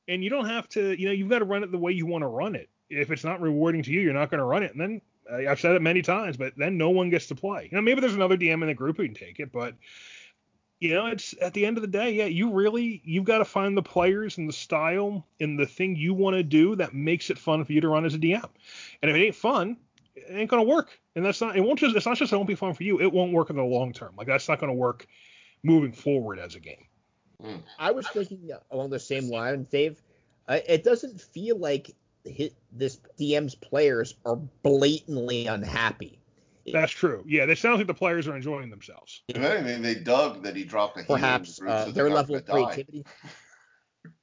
S1: and you don't have to. You know, you've got to run it the way you want to run it. If it's not rewarding to you, you're not going to run it. And then I've said it many times, but then no one gets to play. You know, maybe there's another DM in the group who can take it, but you know, it's at the end of the day, yeah, you really you've got to find the players and the style and the thing you want to do that makes it fun for you to run as a DM. And if it ain't fun, it ain't gonna work. And that's not it won't just it's not just it won't be fun for you, it won't work in the long term. Like that's not gonna work moving forward as a game.
S2: Hmm. I was thinking along the same line, Dave. Uh, it doesn't feel like hit, this DM's players are blatantly unhappy.
S1: That's true. Yeah, they sound like the players are enjoying themselves.
S3: If anything, they dug that he dropped the
S2: perhaps uh, their level of creativity.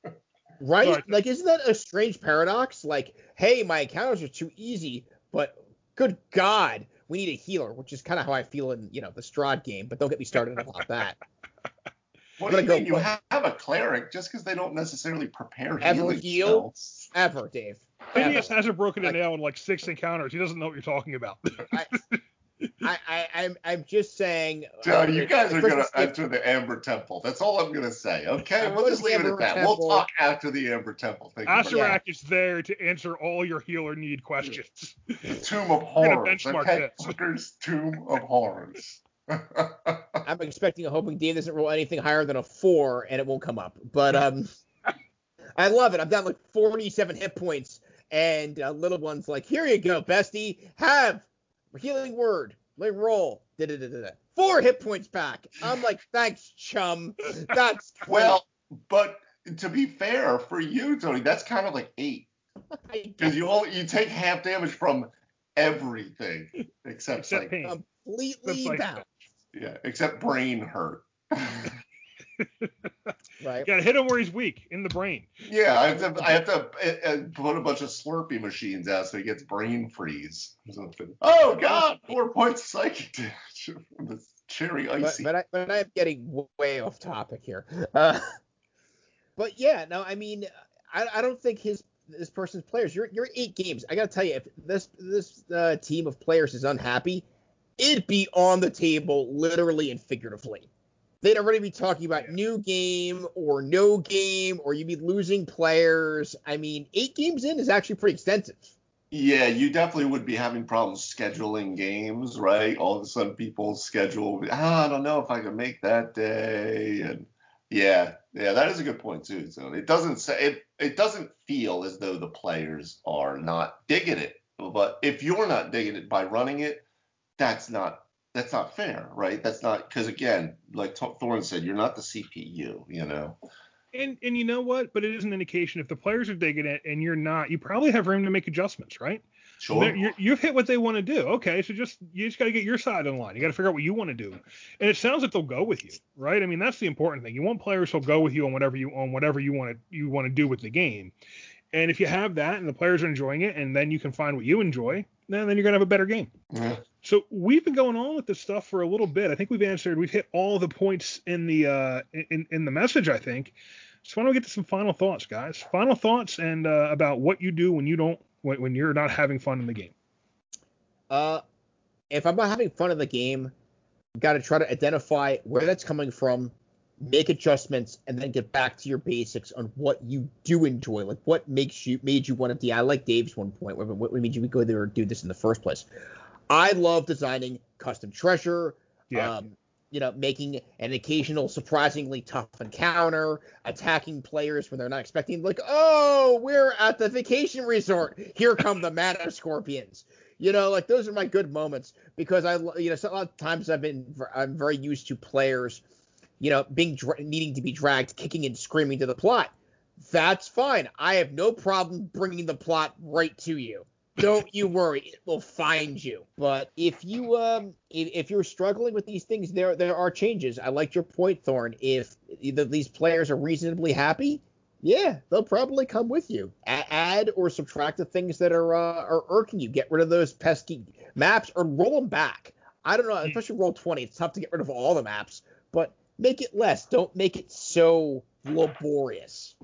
S2: right? Sorry. Like, isn't that a strange paradox? Like, hey, my encounters are too easy, but good God, we need a healer, which is kind of how I feel in you know the Strahd game. But don't get me started about that.
S3: What do you mean? You have a cleric just because they don't necessarily prepare ever heal spells.
S2: ever, Dave.
S1: Phineas hasn't broken a like, nail in like six encounters. He doesn't know what you're talking about.
S2: I, I, I, I'm, I'm just saying.
S3: John, uh, you guys are gonna enter the Amber Temple. That's all I'm gonna say. Okay, we'll just leave it at that. Temple. We'll talk after the Amber Temple. Thank
S1: Acererak is there to answer all your healer need questions.
S3: Tomb of Horrors. Okay, Fucker's Tomb of Horrors.
S2: I'm expecting, a hoping Dave doesn't roll anything higher than a four, and it won't come up. But um, I love it. I'm down like 47 hit points, and uh, little one's like, "Here you go, bestie. Have healing word. Like roll. Da-da-da-da-da. Four hit points back. I'm like, thanks, chum. That's
S3: well, but to be fair for you, Tony, that's kind of like eight. Because you only you take half damage from everything except, except like
S2: pain. completely like,
S3: Yeah, except brain hurt.
S2: Right.
S1: You gotta hit him where he's weak, in the brain.
S3: Yeah, I have to I have to uh, uh, put a bunch of Slurpee machines out so he gets brain freeze or something. Oh God, four points of psychic damage from the cherry
S2: But,
S3: icy.
S2: but I but I'm getting way off topic here. Uh, but yeah, no, I mean, I, I don't think his this person's players. You're you're eight games. I gotta tell you, if this this uh, team of players is unhappy, it'd be on the table literally and figuratively. They'd already be talking about new game or no game, or you'd be losing players. I mean, eight games in is actually pretty extensive.
S3: Yeah, you definitely would be having problems scheduling games, right? All of a sudden, people schedule. Ah, I don't know if I can make that day, and yeah, yeah, that is a good point too. So it doesn't say it. It doesn't feel as though the players are not digging it, but if you're not digging it by running it, that's not that's not fair, right? That's not because again, like Th- Thorne said, you're not the CPU, you know.
S1: And and you know what? But it is an indication if the players are digging it and you're not, you probably have room to make adjustments, right?
S3: Sure.
S1: You're- You've hit what they want to do. Okay, so just you just got to get your side the line. You got to figure out what you want to do. And it sounds like they'll go with you, right? I mean, that's the important thing. You want players who'll go with you on whatever you on whatever you want to you want to do with the game. And if you have that and the players are enjoying it, and then you can find what you enjoy, then then you're gonna have a better game.
S3: Yeah.
S1: So we've been going on with this stuff for a little bit. I think we've answered, we've hit all the points in the uh, in in the message. I think. So why don't we get to some final thoughts, guys? Final thoughts and uh, about what you do when you don't when, when you're not having fun in the game.
S2: Uh, if I'm not having fun in the game, got to try to identify where that's coming from, make adjustments, and then get back to your basics on what you do enjoy. Like what makes you made you want to. I like Dave's one point. What, made you go there or do this in the first place? I love designing custom treasure.
S1: Yeah.
S2: Um, you know, making an occasional surprisingly tough encounter, attacking players when they're not expecting, like, oh, we're at the vacation resort. Here come the mana scorpions. You know, like those are my good moments because I, you know, so a lot of times I've been, I'm very used to players, you know, being needing to be dragged, kicking and screaming to the plot. That's fine. I have no problem bringing the plot right to you. Don't you worry, it will find you. But if you um if, if you're struggling with these things, there there are changes. I like your point, Thorn. If either these players are reasonably happy, yeah, they'll probably come with you. A- add or subtract the things that are uh, are irking you. Get rid of those pesky maps or roll them back. I don't know, especially roll 20. It's tough to get rid of all the maps, but make it less. Don't make it so laborious.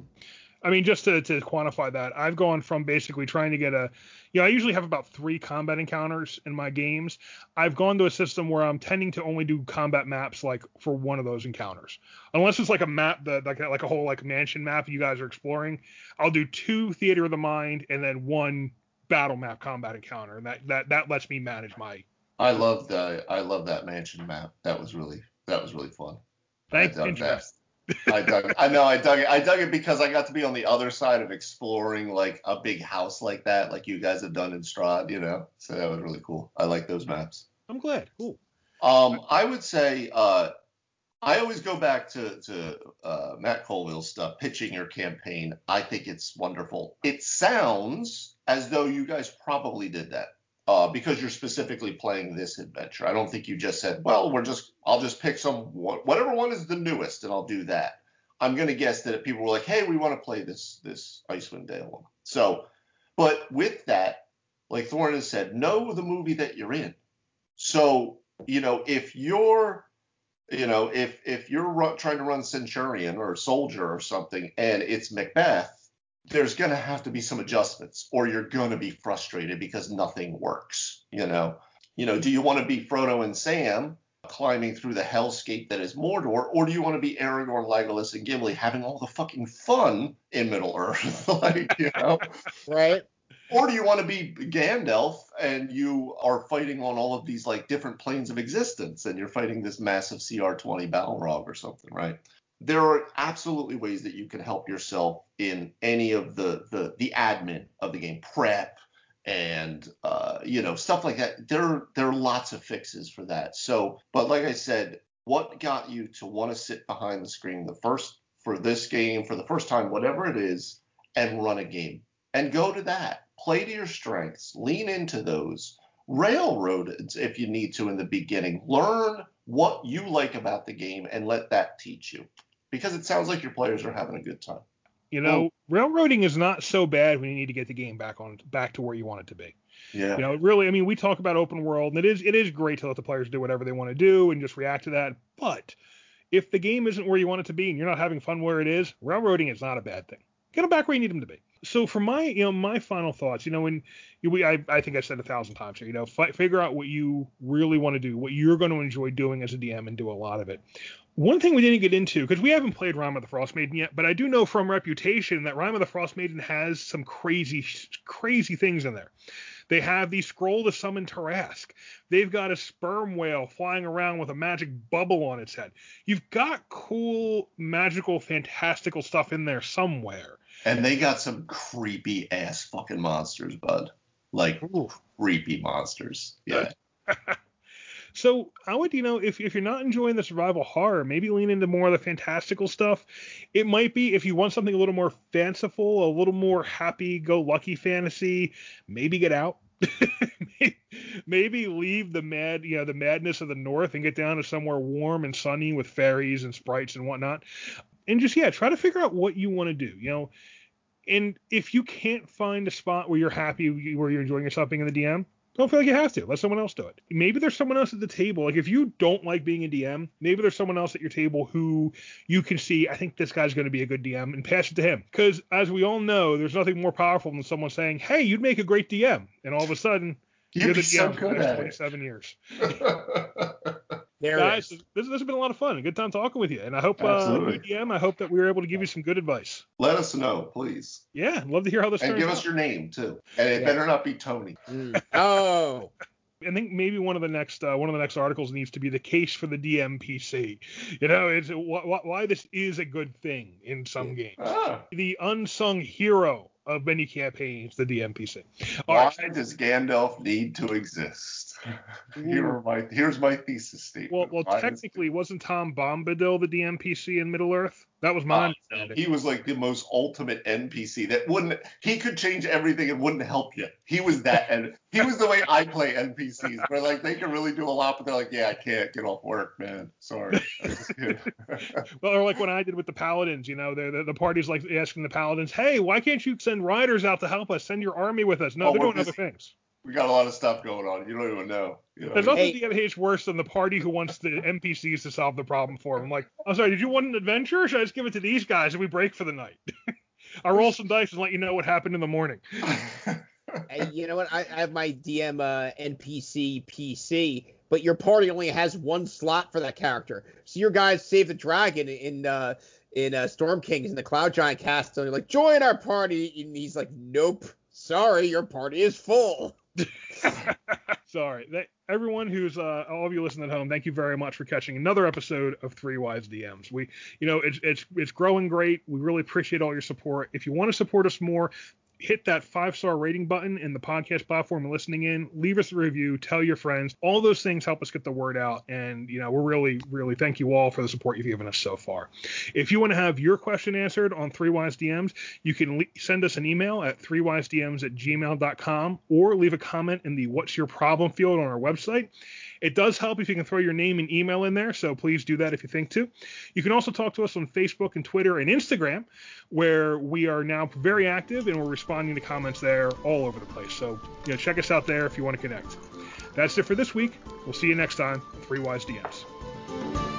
S1: I mean, just to, to quantify that, I've gone from basically trying to get a, you know, I usually have about three combat encounters in my games. I've gone to a system where I'm tending to only do combat maps like for one of those encounters, unless it's like a map that like a, like a whole like mansion map you guys are exploring. I'll do two theater of the mind and then one battle map combat encounter, and that that that lets me manage my.
S3: I love the I love that mansion map. That was really that was really fun.
S1: Thank
S3: I
S1: you.
S3: that. I dug. I know I dug it. I dug it because I got to be on the other side of exploring like a big house like that, like you guys have done in Strahd. You know, so that was really cool. I like those maps.
S1: I'm glad. Cool.
S3: Um, I would say uh, I always go back to to uh, Matt Colville's stuff, pitching your campaign. I think it's wonderful. It sounds as though you guys probably did that uh, because you're specifically playing this adventure. I don't think you just said, "Well, we're just I'll just pick some whatever one is the newest and I'll do that." I'm gonna guess that people were like, "Hey, we want to play this this Icewind Dale one," so, but with that, like Thorne has said, know the movie that you're in. So you know, if you're, you know, if if you're ru- trying to run Centurion or Soldier or something, and it's Macbeth, there's gonna have to be some adjustments, or you're gonna be frustrated because nothing works. You know, you know, do you want to be Frodo and Sam climbing through the hellscape that is Mordor, or do you want to be Aragorn, Legolas, and Gimli having all the fucking fun in Middle Earth, like you know?
S2: Right?
S3: Or do you want to be Gandalf and you are fighting on all of these like different planes of existence and you're fighting this massive CR20 Balrog or something, right? There are absolutely ways that you can help yourself in any of the the, the admin of the game, prep and uh, you know stuff like that. There there are lots of fixes for that. So, but like I said, what got you to want to sit behind the screen the first for this game for the first time, whatever it is, and run a game and go to that. Play to your strengths, lean into those, railroad if you need to in the beginning. Learn what you like about the game and let that teach you. Because it sounds like your players are having a good time.
S1: You know, railroading is not so bad when you need to get the game back on back to where you want it to be.
S3: Yeah.
S1: You know, really, I mean, we talk about open world, and it is it is great to let the players do whatever they want to do and just react to that. But if the game isn't where you want it to be and you're not having fun where it is, railroading is not a bad thing. Get them back where you need them to be. So for my, you know, my final thoughts, you know, when we, I, I think I said a thousand times here, you know, fi- figure out what you really want to do, what you're going to enjoy doing as a DM, and do a lot of it. One thing we didn't get into because we haven't played Rime of the Frost Maiden yet, but I do know from reputation that Rime of the Frost Maiden has some crazy, crazy things in there. They have the scroll to summon Tarrasque. They've got a sperm whale flying around with a magic bubble on its head. You've got cool, magical, fantastical stuff in there somewhere.
S3: And they got some creepy ass fucking monsters, bud. Like
S1: Ooh.
S3: creepy monsters. Yeah.
S1: So I would, you know, if, if you're not enjoying the survival horror, maybe lean into more of the fantastical stuff. It might be if you want something a little more fanciful, a little more happy-go-lucky fantasy, maybe get out. maybe leave the mad, you know, the madness of the north and get down to somewhere warm and sunny with fairies and sprites and whatnot. And just yeah, try to figure out what you want to do. You know, and if you can't find a spot where you're happy, where you're enjoying yourself being in the DM, don't feel like you have to. Let someone else do it. Maybe there's someone else at the table. Like if you don't like being a DM, maybe there's someone else at your table who you can see. I think this guy's going to be a good DM, and pass it to him. Because as we all know, there's nothing more powerful than someone saying, "Hey, you'd make a great DM," and all of a sudden
S3: You'd
S1: you're the
S3: so
S1: DM for
S3: good at it.
S1: 27 years.
S2: There
S1: Guys, this, this has been a lot of fun. A good time talking with you, and I hope uh,
S3: Absolutely.
S1: you DM. I hope that we were able to give you some good advice.
S3: Let us know, please.
S1: Yeah, love to hear how this
S3: And
S1: turns
S3: give
S1: out.
S3: us your name too. And it
S2: Yeah.
S3: better not be Tony.
S2: Mm. Oh,
S1: I think maybe one of the next uh, one of the next articles needs to be the case for the DMPC. You know, it's wh- wh- why this is a good thing in some games.
S3: Ah,
S1: The unsung hero of many campaigns, the DMPC. All
S3: why
S1: right.
S3: does Gandalf need to exist? Here my here's my thesis statement.
S1: Well, well, technically, wasn't Tom Bombadil the DMPC in Middle Earth? That was my uh, mine.
S3: he was like the most ultimate NPC that wouldn't he could change everything and wouldn't help you. He was that and he was the way I play NPCs where like they can really do a lot, but they're like, Yeah, I can't get off work, man. Sorry. I just can't."
S1: Well, or like when I did with the Paladins, you know, the, the, the party's like asking the Paladins, hey, why can't you send riders out to help us? Send your army with us. No,
S3: Oh,
S1: they're doing other things.
S3: We got a lot of stuff going on. You don't even know. You know
S1: There's
S3: what I
S1: nothing
S2: Hey.
S1: DMH worse than the party who wants the NPCs to solve the problem for them. I'm like, I'm sorry, did you want an adventure? Or should I just give it to these guys and we break for the night? I roll some dice and let you know what happened in the morning.
S2: Hey, you know what? I, I have my DM uh, NPC PC, but your party only has one slot for that character. So your guys save the dragon in uh, in uh, Storm Kings and the Cloud Giant cast, and you're like, join our party, and he's like, nope, sorry, your party is full.
S1: Sorry. That, everyone who's uh, all of you listening at home, thank you very much for catching another episode of Three Wise DMs. We, you know, it's it's it's growing great. We really appreciate all your support. If you want to support us more, hit that five star rating button in the podcast platform and listening in. Leave us a review. Tell your friends. All those things help us get the word out. And you know, we're really really thank you all for the support you've given us so far. If you want to have your question answered on Three Wise DMs, you can le- send us an email at threewisedms at gmail.com or leave a comment in the What's Your Problem field on our website. It does help if you can throw your name and email in there, so please do that if you think to. You can also talk to us on Facebook and Twitter and Instagram, where we are now very active and we're responding to comments there all over the place. So, you know, check us out there if you want to connect. That's it for this week. We'll see you next time. Three Wise DMs.